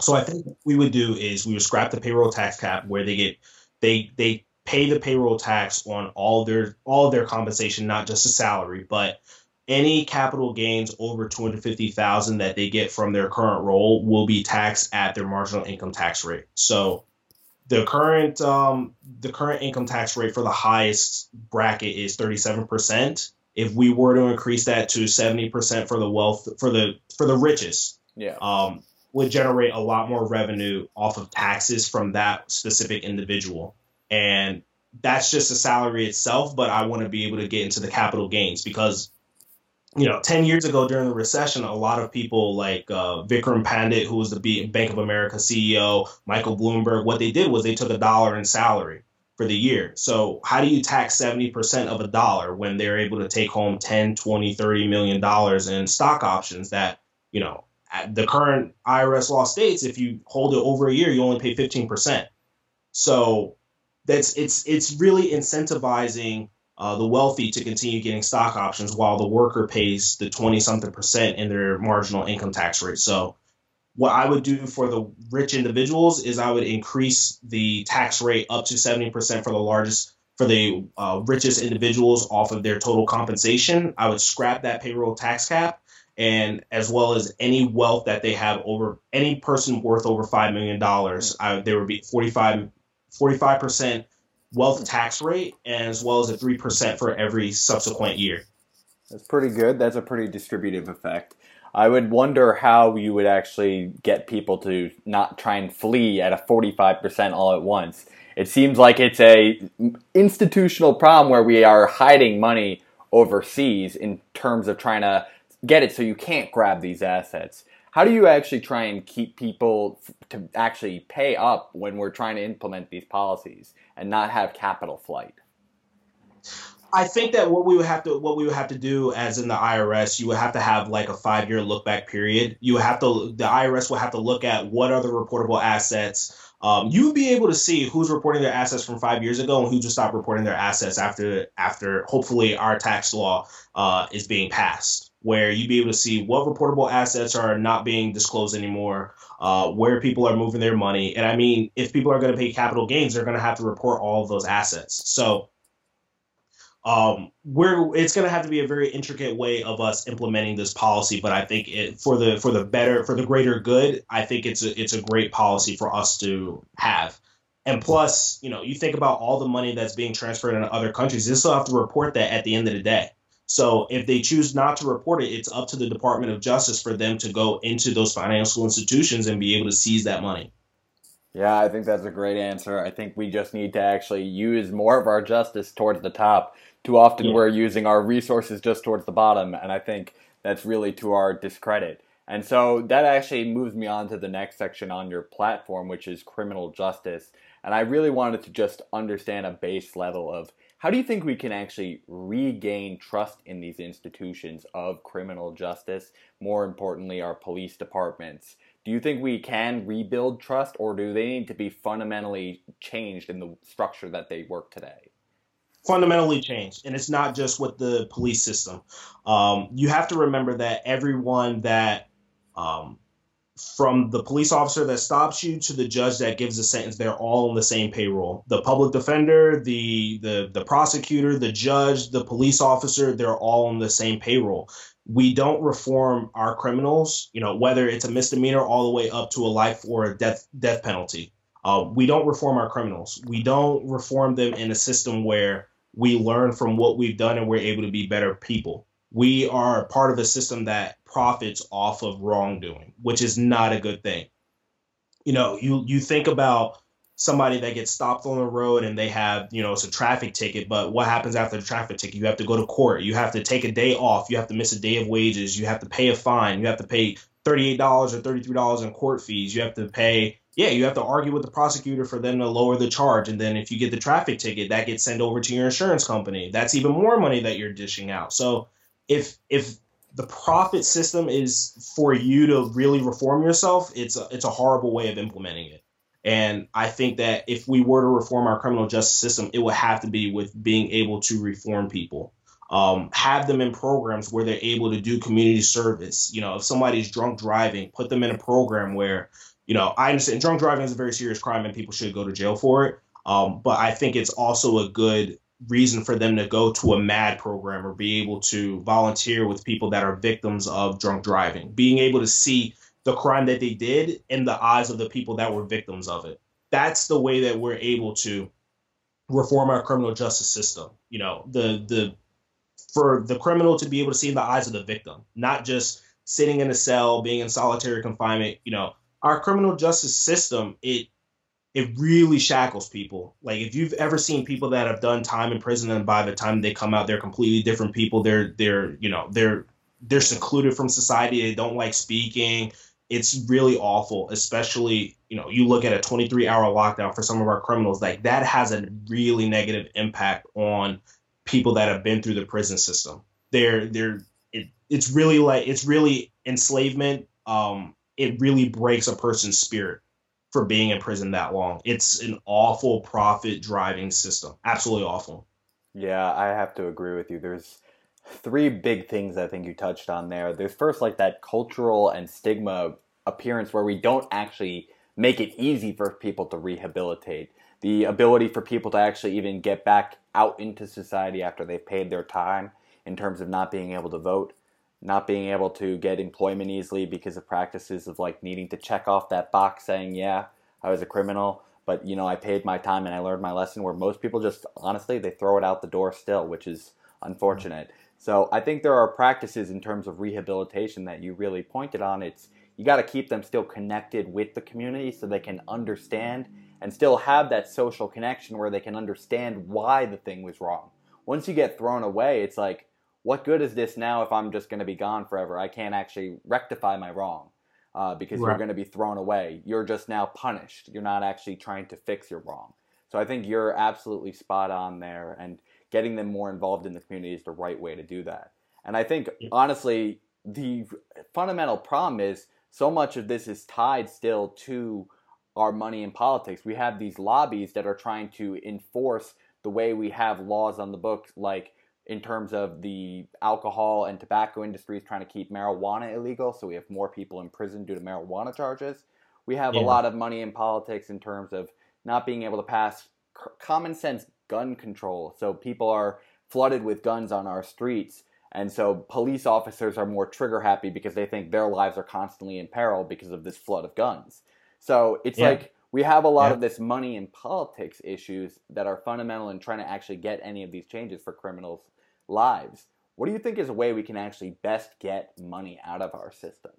So I think what we would do is we would scrap the payroll tax cap where they get they they pay the payroll tax on all their all their compensation, not just a salary, but any capital gains over 250,000 that they get from their current role will be taxed at their marginal income tax rate. So the current um, the current income tax rate for the highest bracket is 37%. If we were to increase that to 70% for the wealth for the for the richest, yeah. Um, would generate a lot more revenue off of taxes from that specific individual. And that's just the salary itself, but I want to be able to get into the capital gains because you know, 10 years ago during the recession, a lot of people like uh, Vikram Pandit, who was the Bank of America CEO, Michael Bloomberg, what they did was they took a dollar in salary for the year. So how do you tax 70% of a dollar when they're able to take home 10, 20, 30 million dollars in stock options that, you know, the current IRS law states if you hold it over a year, you only pay 15%. So that's it's it's really incentivizing uh, the wealthy to continue getting stock options while the worker pays the 20 something percent in their marginal income tax rate. So, what I would do for the rich individuals is I would increase the tax rate up to 70% for the largest, for the uh, richest individuals off of their total compensation. I would scrap that payroll tax cap. And as well as any wealth that they have over any person worth over $5 million, I, there would be 45, 45% wealth tax rate as well as a 3% for every subsequent year. That's pretty good. That's a pretty distributive effect. I would wonder how you would actually get people to not try and flee at a 45% all at once. It seems like it's a institutional problem where we are hiding money overseas in terms of trying to get it so you can't grab these assets. How do you actually try and keep people to actually pay up when we're trying to implement these policies and not have capital flight? I think that what we would have to what we would have to do as in the IRS, you would have to have like a five year look back period. You have to the IRS will have to look at what are the reportable assets. Um, you would be able to see who's reporting their assets from five years ago and who just stopped reporting their assets after after hopefully our tax law uh, is being passed, where you'd be able to see what reportable assets are not being disclosed anymore, uh, where people are moving their money, and I mean if people are going to pay capital gains, they're going to have to report all of those assets. So um, we're it's going to have to be a very intricate way of us implementing this policy, but I think it, for the for the better for the greater good, I think it's a it's a great policy for us to have. And plus, you know, you think about all the money that's being transferred into other countries, they still have to report that at the end of the day. So if they choose not to report it, it's up to the Department of Justice for them to go into those financial institutions and be able to seize that money. Yeah, I think that's a great answer. I think we just need to actually use more of our justice towards the top. Too often yeah. we're using our resources just towards the bottom, and I think that's really to our discredit. And so that actually moves me on to the next section on your platform, which is criminal justice. And I really wanted to just understand a base level of how do you think we can actually regain trust in these institutions of criminal justice? More importantly, our police departments do you think we can rebuild trust or do they need to be fundamentally changed in the structure that they work today? Fundamentally changed. And it's not just with the police system. Um, you have to remember that everyone that, um, from the police officer that stops you to the judge that gives the sentence, they're all on the same payroll. The public defender, the the the prosecutor, the judge, the police officer, they're all on the same payroll we don't reform our criminals, you know, whether it's a misdemeanor all the way up to a life or a death death penalty. Uh, we don't reform our criminals. We don't reform them in a system where we learn from what we've done and we're able to be better people. We are part of a system that profits off of wrongdoing, which is not a good thing. You know, you you think about somebody that gets stopped on the road and they have, you know, it's a traffic ticket, but what happens after the traffic ticket? You have to go to court. You have to take a day off. You have to miss a day of wages. You have to pay a fine. You have to pay $38 or $33 in court fees. You have to pay, yeah, you have to argue with the prosecutor for them to lower the charge. And then if you get the traffic ticket, that gets sent over to your insurance company. That's even more money that you're dishing out. So if, if, the profit system is for you to really reform yourself. It's a, it's a horrible way of implementing it. And I think that if we were to reform our criminal justice system, it would have to be with being able to reform people. Um, have them in programs where they're able to do community service. You know, if somebody's drunk driving, put them in a program where, you know, I understand drunk driving is a very serious crime and people should go to jail for it. Um, but I think it's also a good reason for them to go to a MADD program or be able to volunteer with people that are victims of drunk driving. Being able to see the crime that they did in the eyes of the people that were victims of it. That's the way that we're able to reform our criminal justice system. You know, the the for the criminal to be able to see in the eyes of the victim, not just sitting in a cell, being in solitary confinement. You know, our criminal justice system it it really shackles people. Like if you've ever seen people that have done time in prison and by the time they come out, they're completely different people. They're they're you know they're they're secluded from society. They don't like speaking it's really awful, especially, you know, you look at a 23 hour lockdown for some of our criminals, like that has a really negative impact on people that have been through the prison system. They're, they're, it, it's really like, it's really enslavement. Um, it really breaks a person's spirit for being in prison that long. It's an awful profit driving system. Absolutely awful. Yeah, I have to agree with you. There's, three big things I think you touched on there. There's first like that cultural and stigma appearance where we don't actually make it easy for people to rehabilitate. The ability for people to actually even get back out into society after they've paid their time in terms of not being able to vote, not being able to get employment easily because of practices of like needing to check off that box saying, yeah, I was a criminal, but you know, I paid my time and I learned my lesson where most people just honestly they throw it out the door still, which is unfortunate. So I think there are practices in terms of rehabilitation that you really pointed on. It's you got to keep them still connected with the community so they can understand and still have that social connection where they can understand why the thing was wrong. Once you get thrown away, it's like, what good is this now if I'm just going to be gone forever? I can't actually rectify my wrong. uh, because right. you're going to be thrown away. You're just now punished. You're not actually trying to fix your wrong. So I think you're absolutely spot on there, and getting them more involved in the community is the right way to do that. And I think honestly, the fundamental problem is so much of this is tied still to our money in politics. We have these lobbies that are trying to enforce the way we have laws on the books, like in terms of the alcohol and tobacco industries trying to keep marijuana illegal, so we have more people in prison due to marijuana charges. We have yeah. a lot of money in politics in terms of not being able to pass c- common sense gun control. So people are flooded with guns on our streets. And so police officers are more trigger happy because they think their lives are constantly in peril because of this flood of guns. So it's yeah. like we have a lot yeah. of this money and politics issues that are fundamental in trying to actually get any of these changes for criminals' lives. What do you think is a way we can actually best get money out of our system?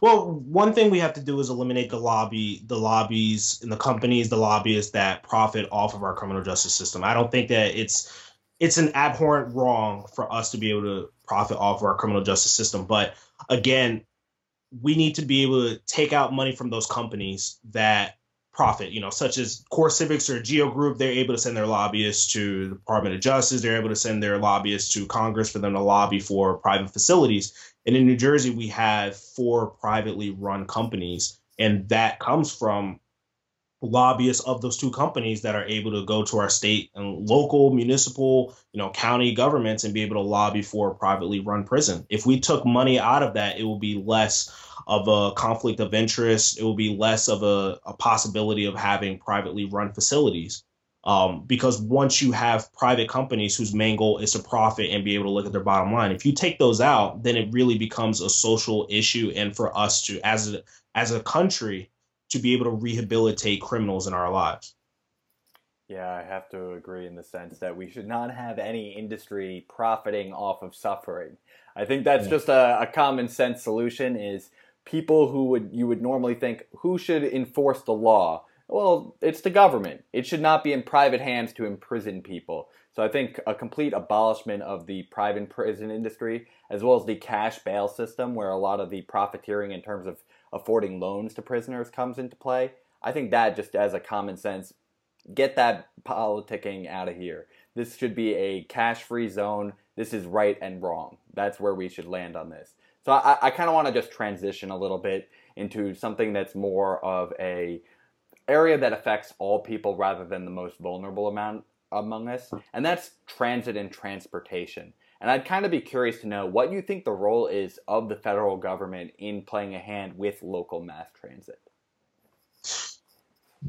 Well, one thing we have to do is eliminate the lobby, the lobbies and the companies, the lobbyists that profit off of our criminal justice system. I don't think that it's it's an abhorrent wrong for us to be able to profit off of our criminal justice system. But again, we need to be able to take out money from those companies that profit, you know, such as CoreCivics or Geo Group, they're able to send their lobbyists to the Department of Justice, they're able to send their lobbyists to Congress for them to lobby for private facilities. And in New Jersey, we have four privately run companies, and that comes from lobbyists of those two companies that are able to go to our state and local municipal you know county governments and be able to lobby for a privately run prison. If we took money out of that it will be less of a conflict of interest. It will be less of a, a possibility of having privately run facilities. Um, because once you have private companies whose main goal is to profit and be able to look at their bottom line if you take those out then it really becomes a social issue and for us to as a as a country to be able to rehabilitate criminals in our lives. Yeah, I have to agree in the sense that we should not have any industry profiting off of suffering. I think that's just a, a, common sense solution is people who would you would normally think who should enforce the law? Well, it's the government. It should not be in private hands to imprison people. So I think a complete abolishment of the private prison industry as well as the cash bail system where a lot of the profiteering in terms of affording loans to prisoners comes into play. I think that just as a common sense, get that politicking out of here. This should be a cash free zone. This is right and wrong. That's where we should land on this. So I, I kind of want to just transition a little bit into something that's more of a area that affects all people rather than the most vulnerable amount among us, and that's transit and transportation. And I'd kind of be curious to know what you think the role is of the federal government in playing a hand with local mass transit.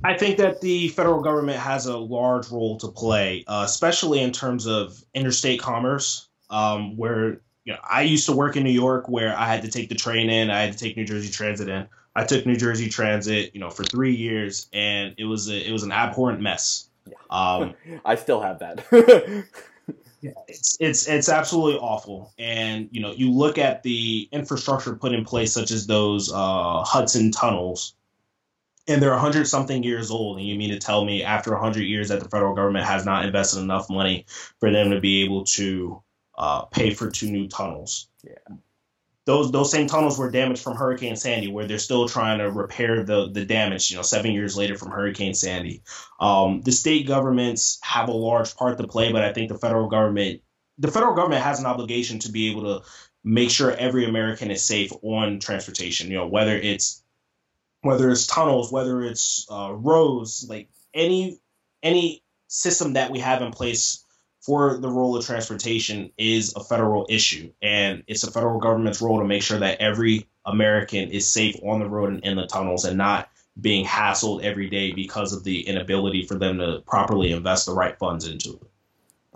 I think that the federal government has a large role to play, uh, especially in terms of interstate commerce, um, where you know I used to work in New York, where I had to take the train in, I had to take New Jersey Transit in. I took New Jersey Transit, you know, for three years, and it was a, it was an abhorrent mess. Yeah. Um, I still have that. Yeah, it's it's it's absolutely awful. And you know, you look at the infrastructure put in place, such as those uh, Hudson tunnels, and they're hundred something years old. And you mean to tell me after hundred years that the federal government has not invested enough money for them to be able to uh, pay for two new tunnels? Yeah those those same tunnels were damaged from Hurricane Sandy, where they're still trying to repair the the damage. You know, seven years later from Hurricane Sandy, um, the state governments have a large part to play, but I think the federal government the federal government has an obligation to be able to make sure every American is safe on transportation. You know, whether it's whether it's tunnels, whether it's uh, roads, like any any system that we have in place for the role of transportation is a federal issue, and it's the federal government's role to make sure that every American is safe on the road and in the tunnels, and not being hassled every day because of the inability for them to properly invest the right funds into it.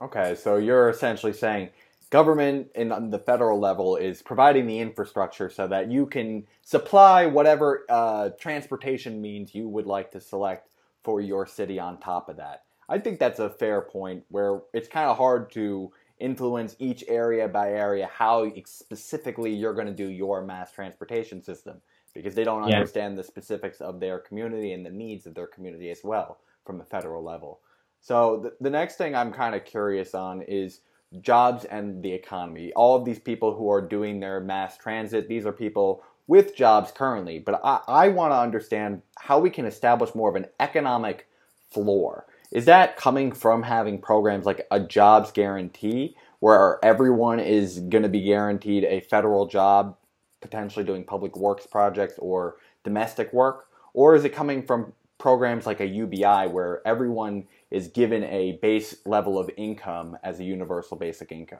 Okay, so you're essentially saying government in the federal level is providing the infrastructure so that you can supply whatever uh, transportation means you would like to select for your city on top of that. I think that's a fair point where it's kind of hard to influence each area by area how specifically you're going to do your mass transportation system because they don't yeah. understand the specifics of their community and the needs of their community as well from the federal level. So the, the next thing I'm kind of curious on is jobs and the economy. All of these people who are doing their mass transit, these are people with jobs currently, but I, I want to understand how we can establish more of an economic floor. Is that coming from having programs like a jobs guarantee, where everyone is going to be guaranteed a federal job, potentially doing public works projects or domestic work? Or is it coming from programs like a UBI, where everyone is given a base level of income as a universal basic income?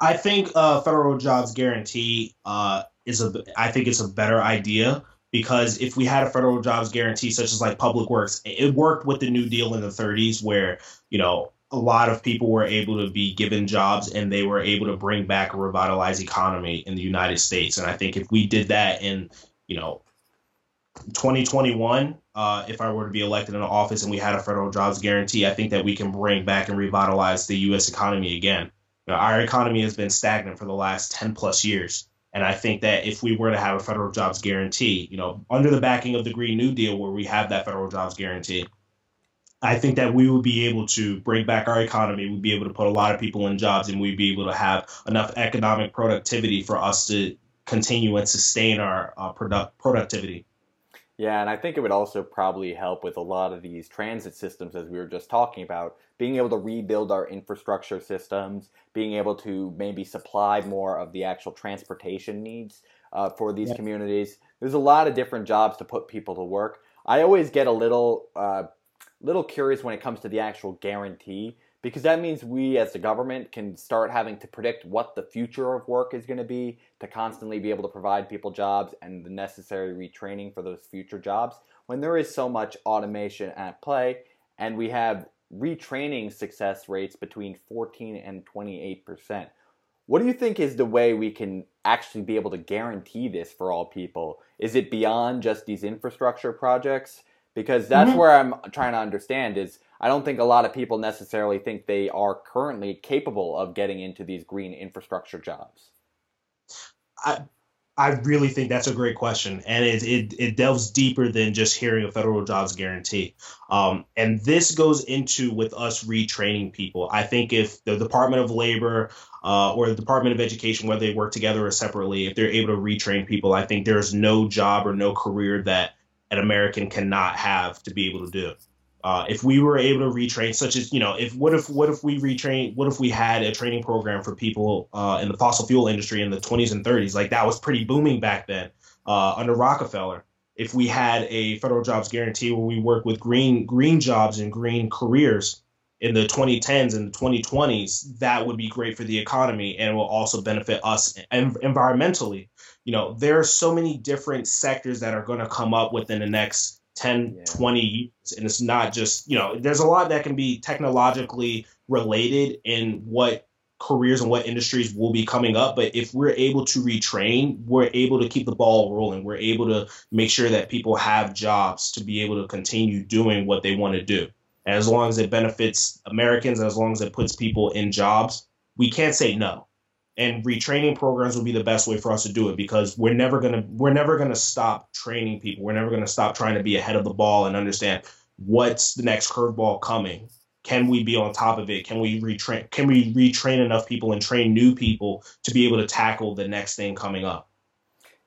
I think uh, federal jobs guarantee uh, is a. I think it's a better idea because if we had a federal jobs guarantee, such as like public works, it worked with the New Deal in the 30s, where you know a lot of people were able to be given jobs and they were able to bring back a revitalized economy in the United States. And I think if we did that in you know 2021, uh, if I were to be elected in office and we had a federal jobs guarantee, I think that we can bring back and revitalize the U.S. economy again. You know, our economy has been stagnant for the last 10 plus years. And I think that if we were to have a federal jobs guarantee, you know, under the backing of the Green New Deal, where we have that federal jobs guarantee, I think that we would be able to bring back our economy. We'd be able to put a lot of people in jobs, and we'd be able to have enough economic productivity for us to continue and sustain our uh, product productivity. Yeah, and I think it would also probably help with a lot of these transit systems, as we were just talking about, being able to rebuild our infrastructure systems, being able to maybe supply more of the actual transportation needs uh, for these yeah. communities. There's a lot of different jobs to put people to work. I always get a little, uh, little curious when it comes to the actual guarantee because that means we as the government can start having to predict what the future of work is going to be to constantly be able to provide people jobs and the necessary retraining for those future jobs when there is so much automation at play and we have retraining success rates between 14 and 28 percent what do you think is the way we can actually be able to guarantee this for all people is it beyond just these infrastructure projects because that's mm-hmm. where i'm trying to understand is I don't think a lot of people necessarily think they are currently capable of getting into these green infrastructure jobs. I I really think that's a great question, and it it, it delves deeper than just hearing a federal jobs guarantee. Um, and this goes into with us retraining people. I think if the Department of Labor uh, or the Department of Education, whether they work together or separately, if they're able to retrain people, I think there's no job or no career that an American cannot have to be able to do. Uh, if we were able to retrain, such as you know, if what if what if we retrain? What if we had a training program for people uh, in the fossil fuel industry in the 20s and 30s? Like that was pretty booming back then uh, under Rockefeller. If we had a federal jobs guarantee where we work with green green jobs and green careers in the 2010s and the 2020s, that would be great for the economy and will also benefit us environmentally. You know, there are so many different sectors that are going to come up within the next 10, yeah. 20 years. And it's not just, you know, there's a lot that can be technologically related in what careers and what industries will be coming up. But if we're able to retrain, we're able to keep the ball rolling. We're able to make sure that people have jobs to be able to continue doing what they want to do. And as long as it benefits Americans, as long as it puts people in jobs, we can't say no and retraining programs will be the best way for us to do it because we're never gonna we're never gonna stop training people. We're never gonna stop trying to be ahead of the ball and understand what's the next curveball coming. Can we be on top of it? Can we retrain? Can we retrain enough people and train new people to be able to tackle the next thing coming up?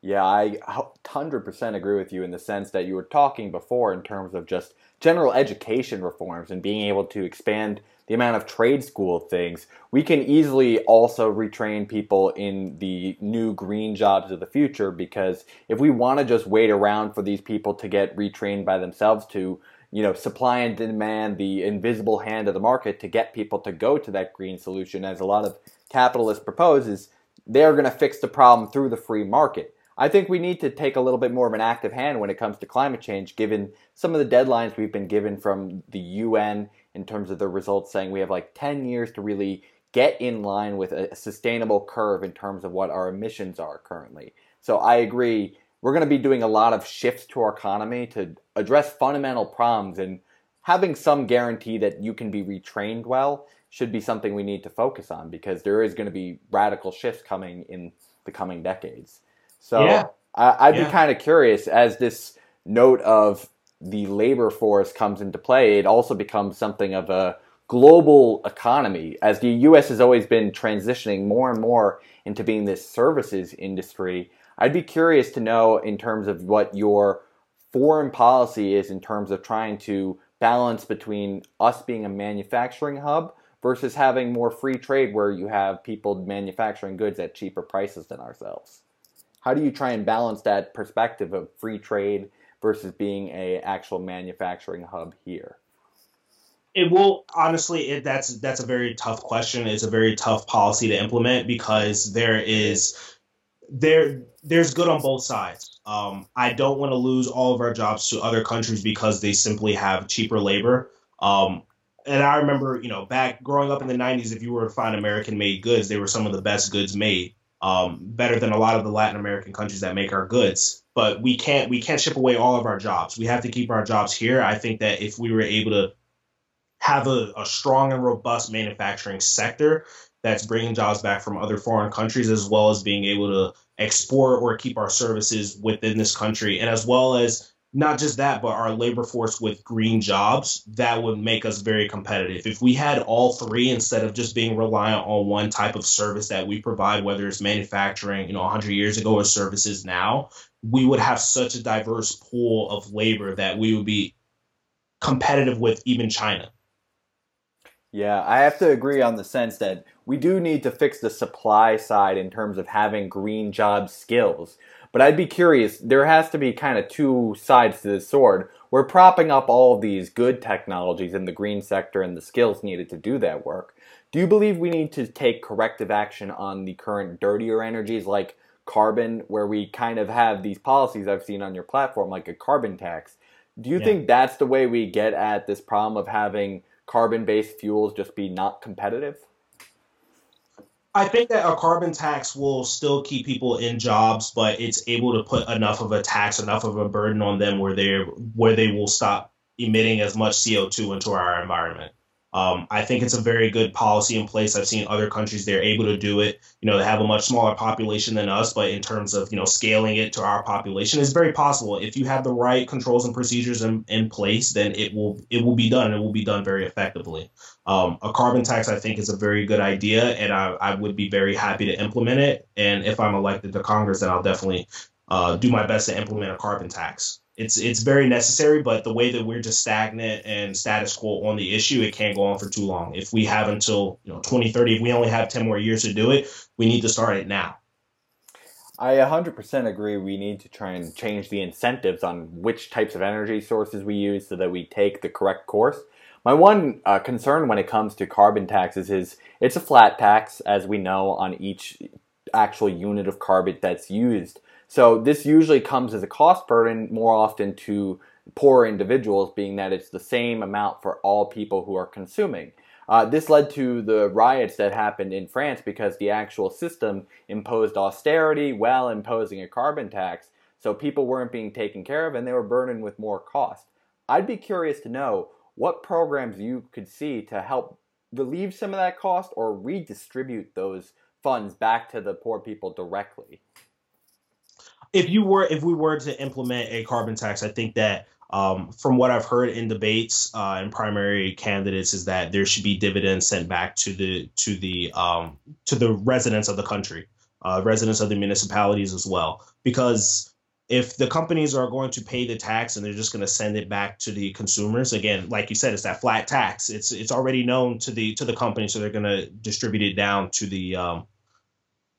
Yeah, I 100% agree with you in the sense that you were talking before in terms of just general education reforms and being able to expand the amount of trade school things, we can easily also retrain people in the new green jobs of the future because if we want to just wait around for these people to get retrained by themselves to you know supply and demand the invisible hand of the market to get people to go to that green solution as a lot of capitalists propose is they're going to fix the problem through the free market. I think we need to take a little bit more of an active hand when it comes to climate change, given some of the deadlines we've been given from the UN in terms of the results saying we have like 10 years to really get in line with a sustainable curve in terms of what our emissions are currently. So I agree. We're going to be doing a lot of shifts to our economy to address fundamental problems and having some guarantee that you can be retrained well should be something we need to focus on because there is going to be radical shifts coming in the coming decades. So yeah. I, would yeah. be kind of curious as this note of the labor force comes into play, it also becomes something of a global economy as the US has always been transitioning more and more into being this services industry. I'd be curious to know in terms of what your foreign policy is in terms of trying to balance between us being a manufacturing hub versus having more free trade where you have people manufacturing goods at cheaper prices than ourselves. How do you try and balance that perspective of free trade versus being a actual manufacturing hub here? It will honestly. It, that's that's a very tough question. It's a very tough policy to implement because there is there there's good on both sides. Um, I don't want to lose all of our jobs to other countries because they simply have cheaper labor. Um, and I remember, you know, back growing up in the '90s, if you were to find American-made goods, they were some of the best goods made, um, better than a lot of the Latin American countries that make our goods. But we can't we can't ship away all of our jobs. We have to keep our jobs here. I think that if we were able to have a, a strong and robust manufacturing sector that's bringing jobs back from other foreign countries, as well as being able to export or keep our services within this country, and as well as not just that, but our labor force with green jobs, that would make us very competitive. If we had all three instead of just being reliant on one type of service that we provide, whether it's manufacturing, you know, 100 years ago or services now, we would have such a diverse pool of labor that we would be competitive with even China. Yeah, I have to agree on the sense that we do need to fix the supply side in terms of having green job skills. But I'd be curious, there has to be kind of two sides to this sword. We're propping up all of these good technologies in the green sector and the skills needed to do that work. Do you believe we need to take corrective action on the current dirtier energies like carbon, where we kind of have these policies I've seen on your platform, like a carbon tax? Do you yeah. think that's the way we get at this problem of having carbon based fuels just be not competitive? I think that a carbon tax will still keep people in jobs, but it's able to put enough of a tax, enough of a burden on them where they where they will stop emitting as much CO two into our environment. Um, I think it's a very good policy in place. I've seen other countries they're able to do it. You know, they have a much smaller population than us, but in terms of you know scaling it to our population, it's very possible. If you have the right controls and procedures in, in place, then it will it will be done. It will be done very effectively. Um, a carbon tax, I think, is a very good idea, and I, I would be very happy to implement it. And if I'm elected to Congress, then I'll definitely uh, do my best to implement a carbon tax it's it's very necessary, but the way that we're just stagnant and status quo on the issue, it can't go on for too long. If we have until you know 2030, if we only have 10 more years to do it, we need to start it now. I 100% agree. We need to try and change the incentives on which types of energy sources we use so that we take the correct course. My one uh, concern when it comes to carbon taxes is it's a flat tax, as we know, on each actual unit of carbon that's used. So this usually comes as a cost burden more often to poor individuals, being that it's the same amount for all people who are consuming. Uh, this led to the riots that happened in France because the actual system imposed austerity while imposing a carbon tax, so people weren't being taken care of and they were burdened with more cost. I'd be curious to know what programs you could see to help relieve some of that cost or redistribute those funds back to the poor people directly if you were if we were to implement a carbon tax, I think that um, from what I've heard in debates uh, and primary candidates is that there should be dividends sent back to the to the um, to the residents of the country, uh, residents of the municipalities as well, because if the companies are going to pay the tax and they're just going to send it back to the consumers again like you said it's that flat tax. It's it's already known to the to the company so they're going to distribute it down to the um,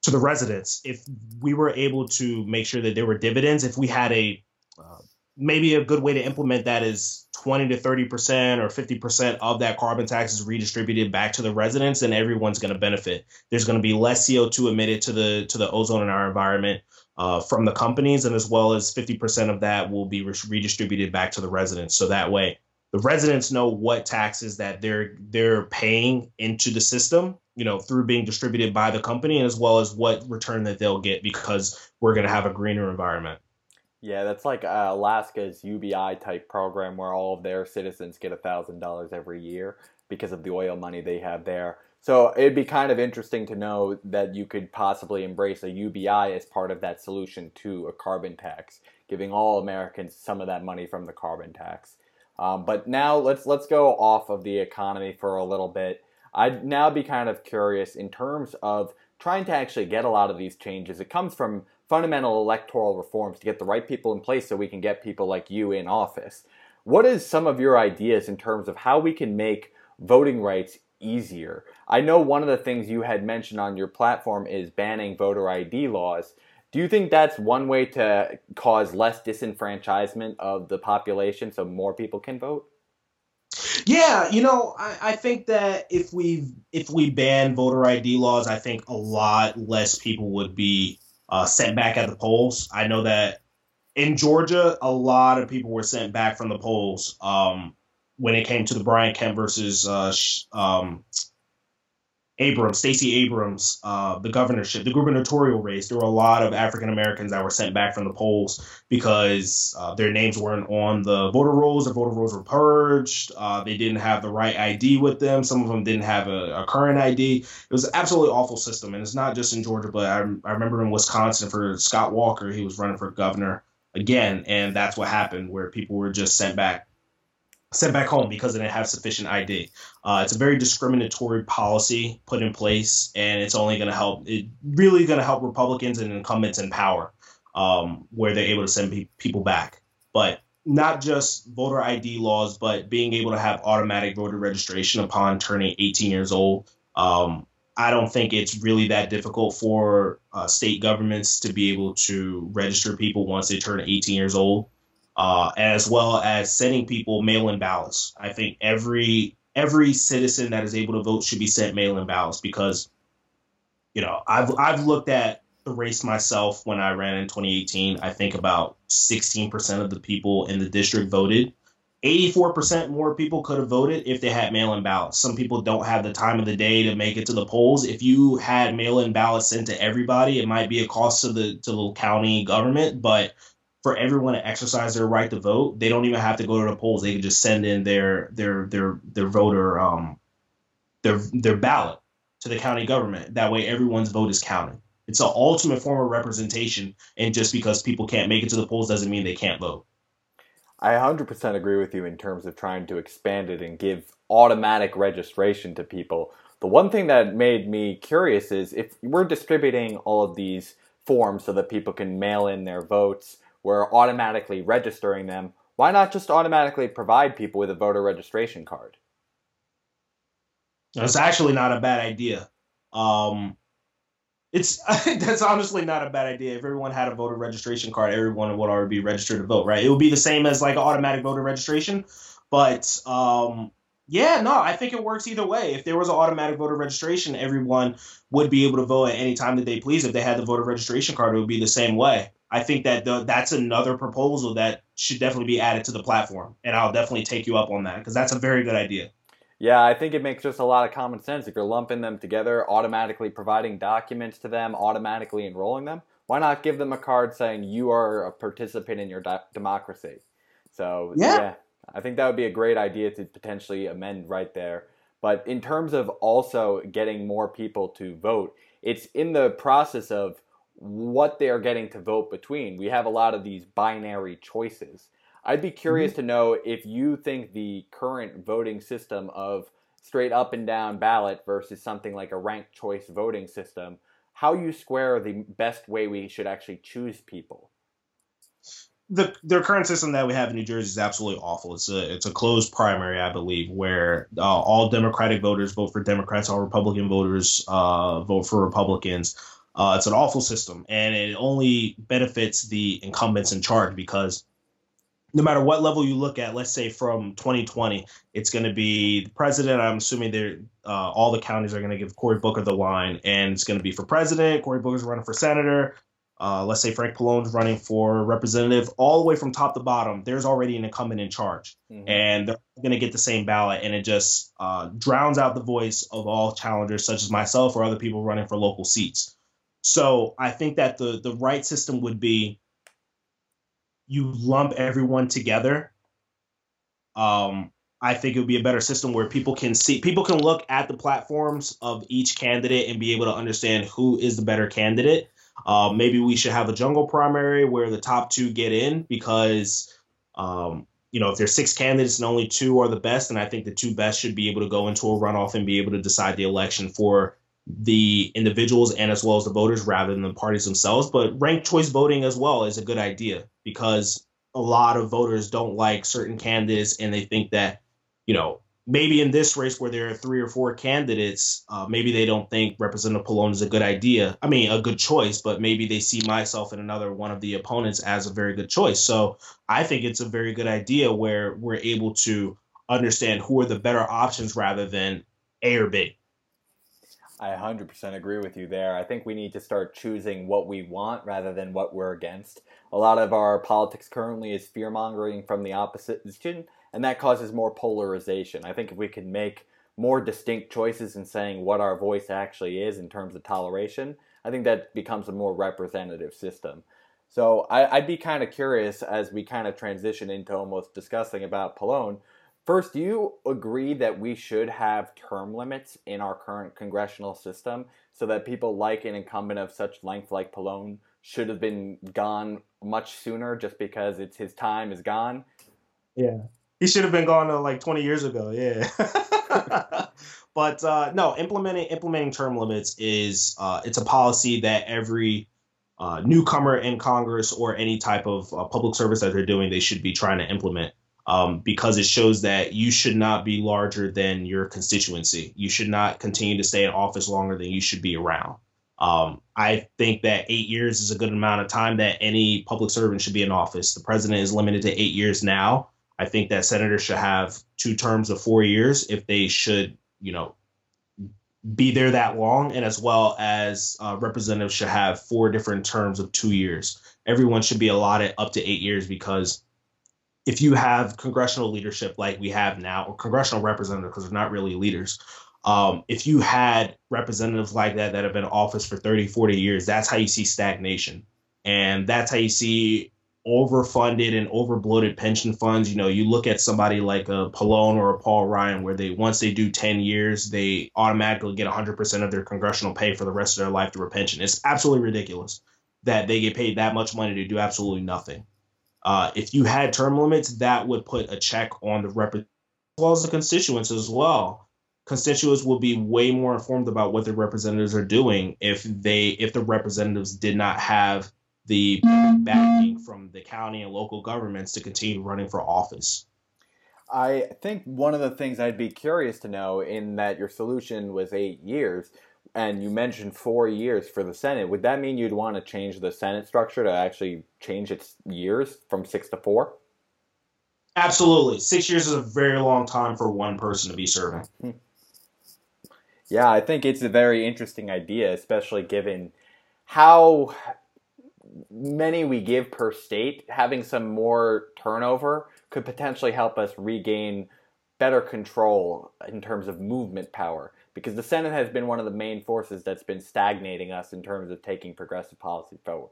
to the residents if we were able to make sure that there were dividends if we had a uh, maybe a good way to implement that is 20 to 30 percent or 50 percent of that carbon tax is redistributed back to the residents and everyone's going to benefit. There's going to be less co2 emitted to the to the ozone in our environment uh, from the companies and as well as 50 percent of that will be re- redistributed back to the residents. So that way the residents know what taxes that they're they're paying into the system you know through being distributed by the company as well as what return that they'll get because we're going to have a greener environment. Yeah that's like uh, alaska's ubi type program where all of their citizens get a thousand dollars every year because of the oil money they have there. So it'd be kind of interesting to know that you could possibly embrace a ubi as part of that solution to a carbon tax giving all americans some of that money from the carbon tax. Um, but now let's let's go off of the economy for a little bit. I'd now be kind of curious in terms of trying to actually get a lot of these changes. It comes from fundamental electoral reforms to get the right people in place so we can get people like you in office. What is some of your ideas in terms of how we can make voting rights easier? I know one of the things you had mentioned on your platform is banning voter ID laws. Do you think that's one way to cause less disenfranchisement of the population so more people can vote? Yeah, you know, I, I think that if we if we ban voter ID laws, I think a lot less people would be uh, sent back at the polls. I know that in Georgia, a lot of people were sent back from the polls um, when it came to the Brian Kemp versus uh, um, Abrams, Stacey Abrams, uh, the governorship, the gubernatorial race. There were a lot of African Americans that were sent back from the polls because uh, their names weren't on the voter rolls. The voter rolls were purged. Uh, they didn't have the right ID with them. Some of them didn't have a, a, current ID. It was an absolutely awful system, and it's not just in Georgia, but I, I remember in Wisconsin for Scott Walker, he was running for governor again, and that's what happened, where people were just sent back sent back home because they didn't have sufficient ID. Uh, it's a very discriminatory policy put in place, and it's only going to help. It really going to help Republicans and incumbents in power, um, where they're able to send pe- people back. But not just voter ID laws, but being able to have automatic voter registration upon turning 18 years old. Um, I don't think it's really that difficult for uh, state governments to be able to register people once they turn 18 years old uh, as well as sending people mail-in ballots. I think every every citizen that is able to vote should be sent mail-in ballots because, you know, I've I've looked at the race myself when I ran in 2018. I think about 16% of the people in the district voted. 84% more people could have voted if they had mail in ballots. Some people don't have the time of the day to make it to the polls. If you had mail in ballots sent to everybody, it might be a cost to the to the county government, but for everyone to exercise their right to vote. They don't even have to go to the polls. They can just send in their their their their voter um their their ballot to the county government. That way everyone's vote is counted. It's an ultimate form of representation, and just because people can't make it to the polls doesn't mean they can't vote. I 100% agree with you in terms of trying to expand it and give automatic registration to people. The one thing that made me curious is if we're distributing all of these forms so that people can mail in their votes, we're automatically registering them, why not just automatically provide people with a voter registration card? That's actually not a bad idea. Um, it's that's honestly not a bad idea. If everyone had a voter registration card, everyone would already be registered to vote, right? It would be the same as like automatic voter registration, but um, yeah, no, I think it works either way. If there was an automatic voter registration, everyone would be able to vote at any time that they please. If they had the voter registration card, it would be the same way. I think that the, that's another proposal that should definitely be added to the platform, and I'll definitely take you up on that because that's a very good idea. Yeah, I think it makes just a lot of common sense. If you're lumping them together, automatically providing documents to them, automatically enrolling them, why not give them a card saying you are a participant in your di- democracy? So yeah. yeah, I think that would be a great idea to potentially amend right there. But in terms of also getting more people to vote, it's in the process of what they are getting to vote between. We have a lot of these binary choices. I'd be curious mm-hmm. to know if you think the current voting system of straight up and down ballot versus something like a ranked choice voting system, how you square the best way we should actually choose people. The the current system that we have in New Jersey is absolutely awful. It's a it's a closed primary, I believe, where uh, all Democratic voters vote for Democrats, all Republican voters uh, vote for Republicans. Uh, it's an awful system, and it only benefits the incumbents in charge because no matter what level you look at, let's say from 2020, it's going to be the president. I'm assuming they're uh, all the counties are going to give Cory Booker the line, and it's going to be for president. Cory Booker's running for senator. Uh, let's say Frank Pallone's running for representative. All the way from top to bottom, there's already an incumbent in charge, mm-hmm. and they're going to get the same ballot, and it just uh, drowns out the voice of all challengers, such as myself or other people running for local seats. So I think that the the right system would be you lump everyone together. Um, I think it would be a better system where people can see people can look at the platforms of each candidate and be able to understand who is the better candidate. Uh, maybe we should have a jungle primary where the top two get in because um, you know if there's six candidates and only two are the best, and I think the two best should be able to go into a runoff and be able to decide the election for the individuals and as well as the voters rather than the parties themselves. But ranked choice voting as well is a good idea because a lot of voters don't like certain candidates and they think that, you know, maybe in this race where there are three or four candidates, uh, maybe they don't think Representative Pallone is a good idea. I mean, a good choice, but maybe they see myself and another one of the opponents as a very good choice. So I think it's a very good idea where we're able to understand who are the better options rather than A or B. I 100% agree with you there. I think we need to start choosing what we want rather than what we're against. A lot of our politics currently is fear mongering from the opposition, and that causes more polarization. I think if we could make more distinct choices in saying what our voice actually is in terms of toleration, I think that becomes a more representative system. So I, would be kind of curious as we kind of transition into almost discussing about Pallone First, do you agree that we should have term limits in our current congressional system so that people like an incumbent of such length like Pallone should have been gone much sooner just because it's his time is gone? Yeah. He should have been gone uh, like 20 years ago. Yeah. but uh, no, implementing implementing term limits is uh, it's a policy that every uh, newcomer in Congress or any type of uh, public service that they're doing, they should be trying to implement um, because it shows that you should not be larger than your constituency. You should not continue to stay in office longer than you should be around. Um, I think that eight years is a good amount of time that any public servant should be in office. The president is limited to eight years now. I think that senators should have two terms of four years if they should, you know, be there that long, and as well as uh, representatives should have four different terms of two years. Everyone should be allotted up to eight years because if you have congressional leadership like we have now, or congressional representatives, because they're not really leaders, um, if you had representatives like that that have been in office for 30, 40 years, that's how you see stagnation. And that's how you see overfunded and overbloated pension funds. You know, you look at somebody like a Pallone or a Paul Ryan, where they once they do 10 years, they automatically get 100% of their congressional pay for the rest of their life through a pension. It's absolutely ridiculous that they get paid that much money to do absolutely nothing. Uh, if you had term limits, that would put a check on the rep as well as the constituents as well. Constituents will be way more informed about what their representatives are doing if they if the representatives did not have the backing from the county and local governments to continue running for office. I think one of the things I'd be curious to know in that your solution was eight years and you mentioned four years for the Senate, would that mean you'd want to change the Senate structure to actually change its years from six to four? Absolutely. Six years is a very long time for one person to be serving. Hmm. Yeah, I think it's a very interesting idea, especially given how many we give per state. Having some more turnover could potentially help us regain better control in terms of movement power because the Senate has been one of the main forces that's been stagnating us in terms of taking progressive policy forward.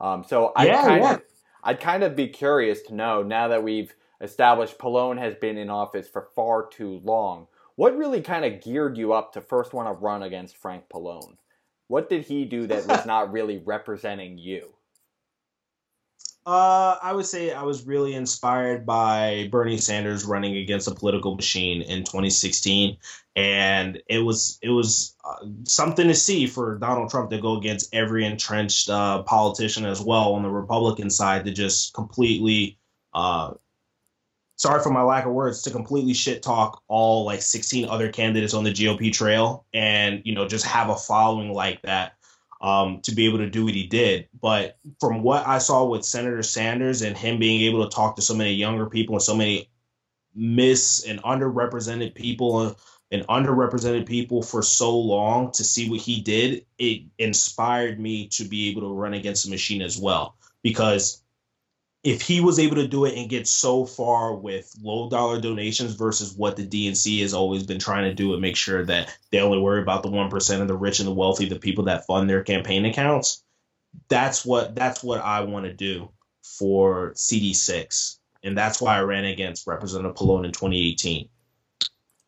Um, so I yeah, kind yeah. of I'd kind of be curious to know now that we've established Pallone has been in office for far too long. What really kind of geared you up to first want to run against Frank Pallone? What did he do that was not really representing you? Uh, I would say I was really inspired by Bernie Sanders running against a political machine in 2016, and it was it was uh, something to see for Donald Trump to go against every entrenched uh, politician as well on the Republican side to just completely, uh, sorry for my lack of words, to completely shit talk all like 16 other candidates on the GOP trail, and you know just have a following like that um, to be able to do what he did. But from what I saw with Senator Sanders and him being able to talk to so many younger people and so many miss and underrepresented people and underrepresented people for so long to see what he did, it inspired me to be able to run against the machine as well. Because if he was able to do it and get so far with low dollar donations versus what the DNC has always been trying to do and make sure that they only worry about the 1% of the rich and the wealthy, the people that fund their campaign accounts, that's what that's what I want to do for CD6. And that's why I ran against Representative Pallone in 2018.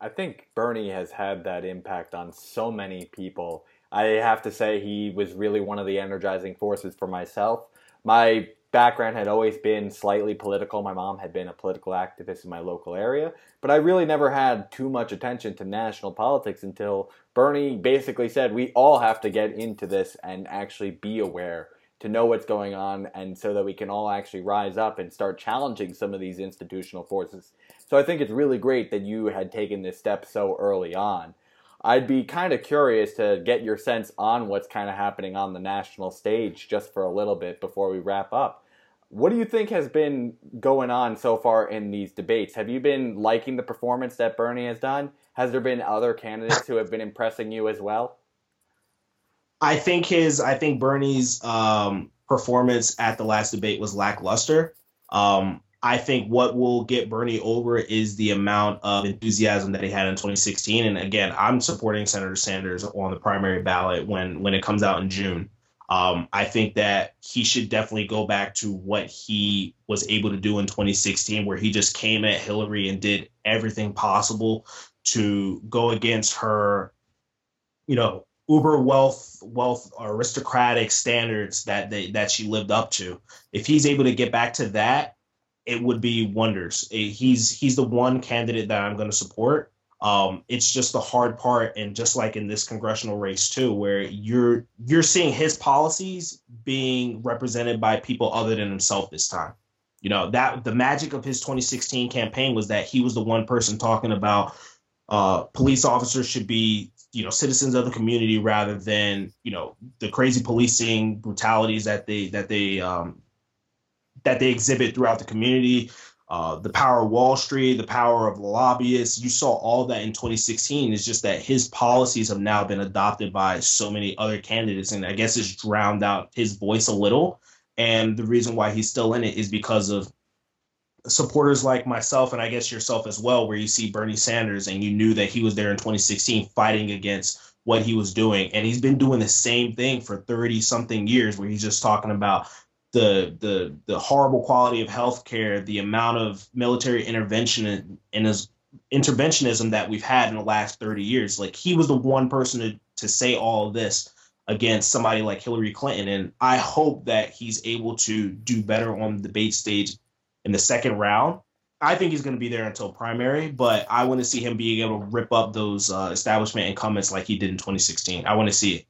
I think Bernie has had that impact on so many people. I have to say he was really one of the energizing forces for myself. My background had always been slightly political. My mom had been a political activist in my local area, but I really never had too much attention to national politics until Bernie basically said we all have to get into this and actually be aware to know what's going on and so that we can all actually rise up and start challenging some of these institutional forces. So I think it's really great that you had taken this step so early on. I'd be kind of curious to get your sense on what's kind of happening on the national stage just for a little bit before we wrap up. What do you think has been going on so far in these debates? Have you been liking the performance that Bernie has done? Has there been other candidates who have been impressing you as well? I think his, I think Bernie's um, performance at the last debate was lackluster. Um, I think what will get Bernie over is the amount of enthusiasm that he had in 2016. And again, I'm supporting Senator Sanders on the primary ballot when when it comes out in June. Um, I think that he should definitely go back to what he was able to do in 2016, where he just came at Hillary and did everything possible to go against her, you know, uber wealth wealth aristocratic standards that they that she lived up to. If he's able to get back to that, it would be wonders. He's he's the one candidate that I'm going to support. Um, it's just the hard part, and just like in this congressional race too, where you're you're seeing his policies being represented by people other than himself this time. You know that the magic of his 2016 campaign was that he was the one person talking about uh, police officers should be you know citizens of the community rather than you know the crazy policing brutalities that they that they um, that they exhibit throughout the community. Uh, the power of Wall Street, the power of lobbyists. You saw all that in 2016. It's just that his policies have now been adopted by so many other candidates, and I guess it's drowned out his voice a little. And the reason why he's still in it is because of supporters like myself, and I guess yourself as well, where you see Bernie Sanders and you knew that he was there in 2016 fighting against what he was doing. And he's been doing the same thing for 30 something years, where he's just talking about the the the horrible quality of healthcare, the amount of military intervention and interventionism that we've had in the last 30 years. Like he was the one person to, to say all this against somebody like Hillary Clinton. And I hope that he's able to do better on the debate stage in the second round. I think he's going to be there until primary, but I want to see him being able to rip up those uh, establishment incumbents like he did in 2016. I want to see it.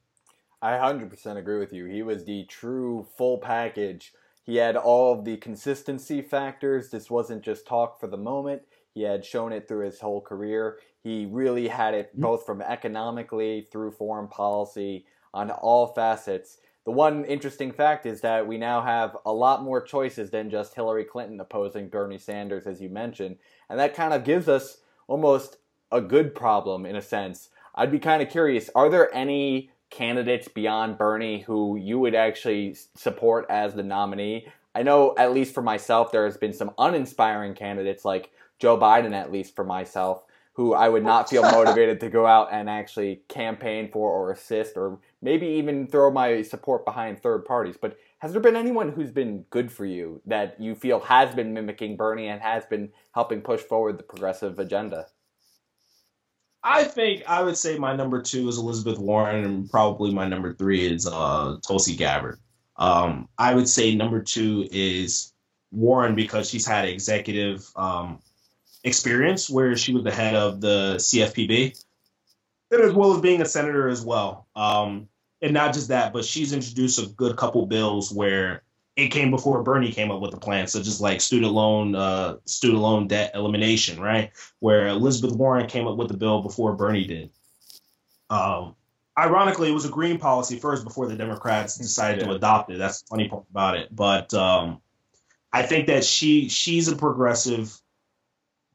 I 100% agree with you. He was the true full package. He had all of the consistency factors. This wasn't just talk for the moment. He had shown it through his whole career. He really had it mm-hmm. both from economically through foreign policy on all facets. The one interesting fact is that we now have a lot more choices than just Hillary Clinton opposing Bernie Sanders, as you mentioned. And that kind of gives us almost a good problem in a sense. I'd be kind of curious are there any candidates beyond Bernie who you would actually support as the nominee. I know, at least for myself, there has been some uninspiring candidates like Joe Biden, at least for myself, who I would not feel motivated to go out and actually campaign for or assist or maybe even throw my support behind third parties. But has there been anyone who's been good for you that you feel has been mimicking Bernie and has been helping push forward the progressive agenda? I think I would say my number two is Elizabeth Warren, and probably my number three is uh, Tulsi Gabbard. Um, I would say number two is Warren because she's had executive um, experience where she was the head of the CFPB, and as well as being a senator as well. Um, and not just that, but she's introduced a good couple bills where it came before Bernie came up with the plan, such as like student loan, uh, student loan debt elimination, right? Where Elizabeth Warren came up with the bill before Bernie did. Um, ironically, it was a green policy first before the Democrats decided yeah. to adopt it. That's the funny part about it. But um, I think that she she's a progressive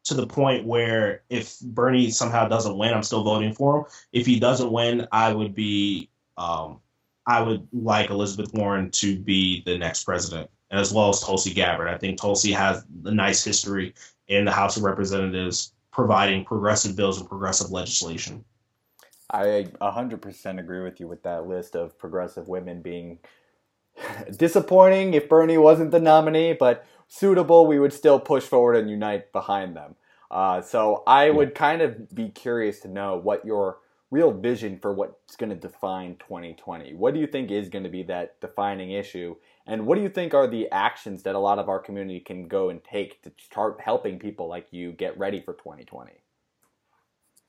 to the point where if Bernie somehow doesn't win, I'm still voting for him. If he doesn't win, I would be um, I would like Elizabeth Warren to be the next president, as well as Tulsi Gabbard. I think Tulsi has a nice history in the House of Representatives providing progressive bills and progressive legislation. I 100% agree with you with that list of progressive women being disappointing if Bernie wasn't the nominee, but suitable, we would still push forward and unite behind them. Uh, so I would kind of be curious to know what your real vision for what's going to define 2020. What do you think is going to be that defining issue? And what do you think are the actions that a lot of our community can go and take to start helping people like you get ready for 2020?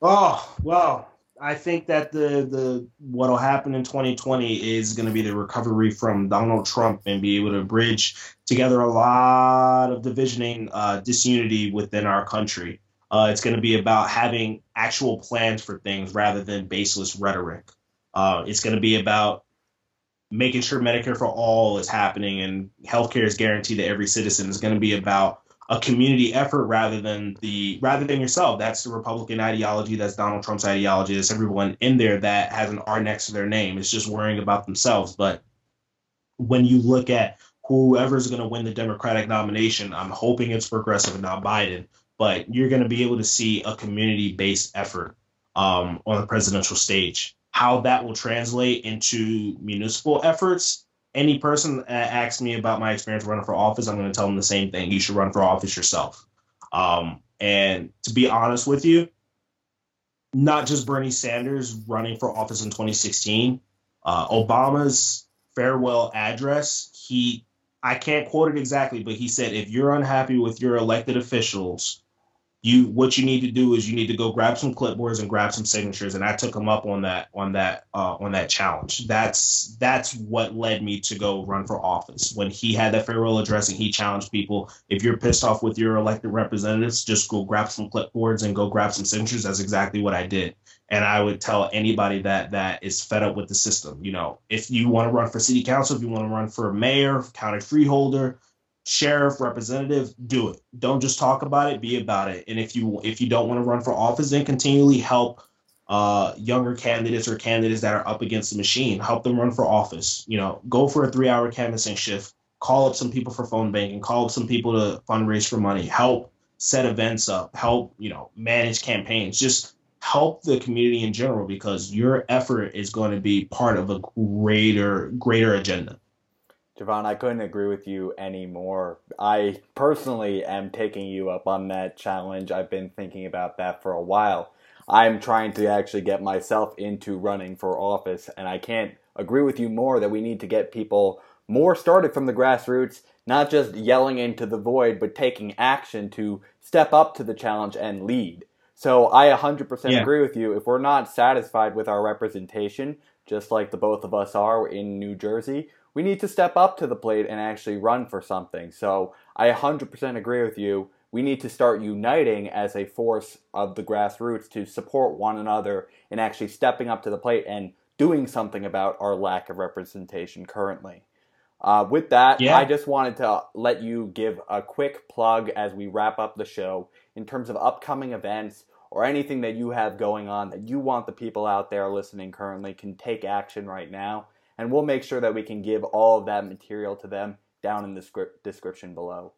Oh, well, I think that the the what'll happen in 2020 is going to be the recovery from Donald Trump and be able to bridge together a lot of divisioning, uh, disunity within our country. Uh, it's going to be about having actual plans for things rather than baseless rhetoric. Uh, it's going to be about making sure Medicare for all is happening and healthcare is guaranteed to every citizen. It's going to be about a community effort rather than the rather than yourself. That's the Republican ideology. That's Donald Trump's ideology. That's everyone in there that has an R next to their name. It's just worrying about themselves. But when you look at whoever's going to win the Democratic nomination, I'm hoping it's progressive and not Biden. But you're going to be able to see a community-based effort um, on the presidential stage. How that will translate into municipal efforts any person asks me about my experience running for office, I'm going to tell them the same thing. You should run for office yourself. Um, and to be honest with you, not just Bernie Sanders running for office in 2016, uh, Obama's farewell address, he, I can't quote it exactly, but he said, if you're unhappy with your elected officials, you what you need to do is you need to go grab some clipboards and grab some signatures and i took him up on that on that uh, on that challenge. That's that's what led me to go run for office. When he had that farewell address and he challenged people if you're pissed off with your elected representatives just go grab some clipboards and go grab some signatures. That's exactly what i did. And i would tell anybody that that is fed up with the system you know if you want to run for city council if you want to run for mayor county freeholder sheriff, representative, do it. Don't just talk about it, be about it. And if you if you don't want to run for office, then continually help uh, younger candidates or candidates that are up against the machine. Help them run for office. You know, go for a three hour canvassing shift. Call up some people for phone banking. Call up some people to fundraise for money. Help set events up. Help you know manage campaigns. Just help the community in general because your effort is going to be part of a greater greater agenda. Javahn, I couldn't agree with you anymore. I personally am taking you up on that challenge. I've been thinking about that for a while. I'm trying to actually get myself into running for office, and I can't agree with you more that we need to get people more started from the grassroots, not just yelling into the void, but taking action to step up to the challenge and lead. So I 100% yeah. agree with you. If we're not satisfied with our representation, just like the both of us are in New Jersey, we need to step up to the plate and actually run for something. So I 100% agree with you. We need to start uniting as a force of the grassroots to support one another and actually stepping up to the plate and doing something about our lack of representation currently. Uh, with that, yeah. I just wanted to let you give a quick plug as we wrap up the show in terms of upcoming events or anything that you have going on that you want the people out there listening currently can take action right now and we'll make sure that we can give all of that material to them down in the script description below.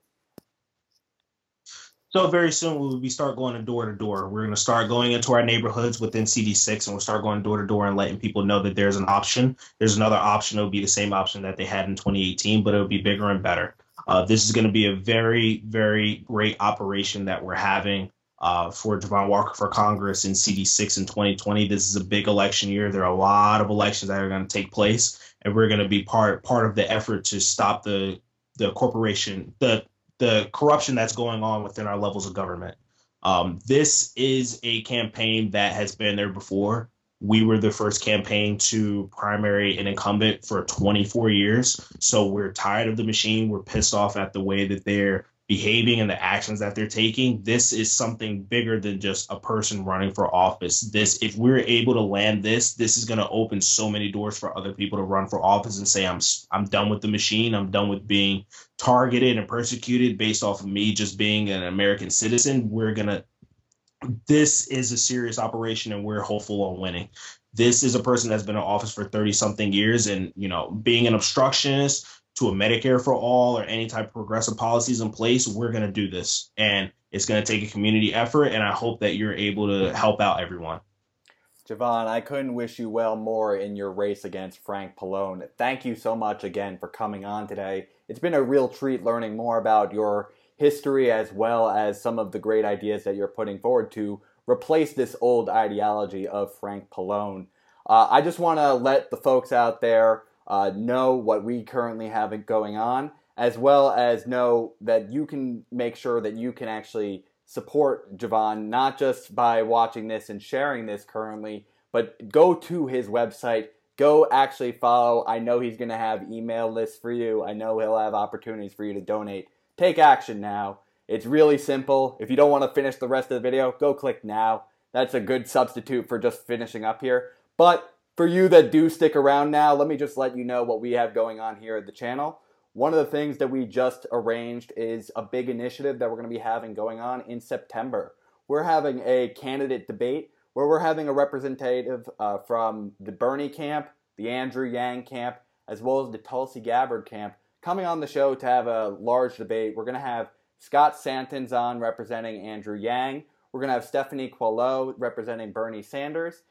So very soon we'll be start going door to door. We're going to start going into our neighborhoods within CD6, and we'll start going door to door and letting people know that there's an option. There's another option. It'll be the same option that they had in 2018, but it'll be bigger and better. Uh, this is going to be a very, very great operation that we're having uh, for Javahn Walker for Congress in CD6 in 2020. This is a big election year. There are a lot of elections that are going to take place, and we're going to be part part of the effort to stop the the corporation the the corruption that's going on within our levels of government. Um, this is a campaign that has been there before. We were the first campaign to primary an incumbent for 24 years. So we're tired of the machine. We're pissed off at the way that they're behaving and the actions that they're taking this is something bigger than just a person running for office. This if we're able to land this this is going to open so many doors for other people to run for office and say i'm i'm done with the machine. I'm done with being targeted and persecuted based off of me just being an american citizen. We're to this is a serious operation and we're hopeful on winning. This is a person that's been in office for 30 something years and you know being an obstructionist to a Medicare for all or any type of progressive policies in place, we're going to do this. And it's going to take a community effort. And I hope that you're able to help out everyone. Javahn, I couldn't wish you well more in your race against Frank Pallone. Thank you so much again for coming on today. It's been a real treat learning more about your history as well as some of the great ideas that you're putting forward to replace this old ideology of Frank Pallone. Uh, I just want to let the folks out there uh, know what we currently have going on, as well as know that you can make sure that you can actually support Javahn, not just by watching this and sharing this currently, but go to his website. Go actually follow. I know he's going to have email lists for you. I know he'll have opportunities for you to donate. Take action now. It's really simple. If you don't want to finish the rest of the video, go click now. That's a good substitute for just finishing up here. But for you that do stick around now, let me just let you know what we have going on here at the channel. One of the things that we just arranged is a big initiative that we're going to be having going on in September. We're having a candidate debate where we're having a representative uh, from the Bernie camp, the Andrew Yang camp, as well as the Tulsi Gabbard camp coming on the show to have a large debate. We're going to have Scott Santens on representing Andrew Yang. We're going to have Stephanie Quillow representing Bernie Sanders.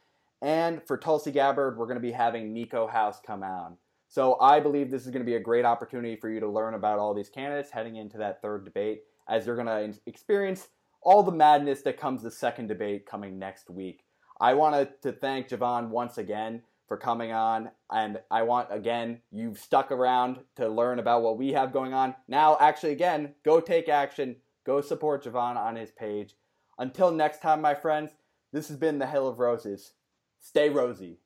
And for Tulsi Gabbard, we're going to be having Nico House come on. So I believe this is going to be a great opportunity for you to learn about all these candidates heading into that third debate as you're going to experience all the madness that comes the second debate coming next week. I wanted to thank Javahn once again for coming on, and I want again you've stuck around to learn about what we have going on. Now, actually, again, go take action, go support Javahn on his page. Until next time, my friends, this has been the Hill of Roses. Stay rosy.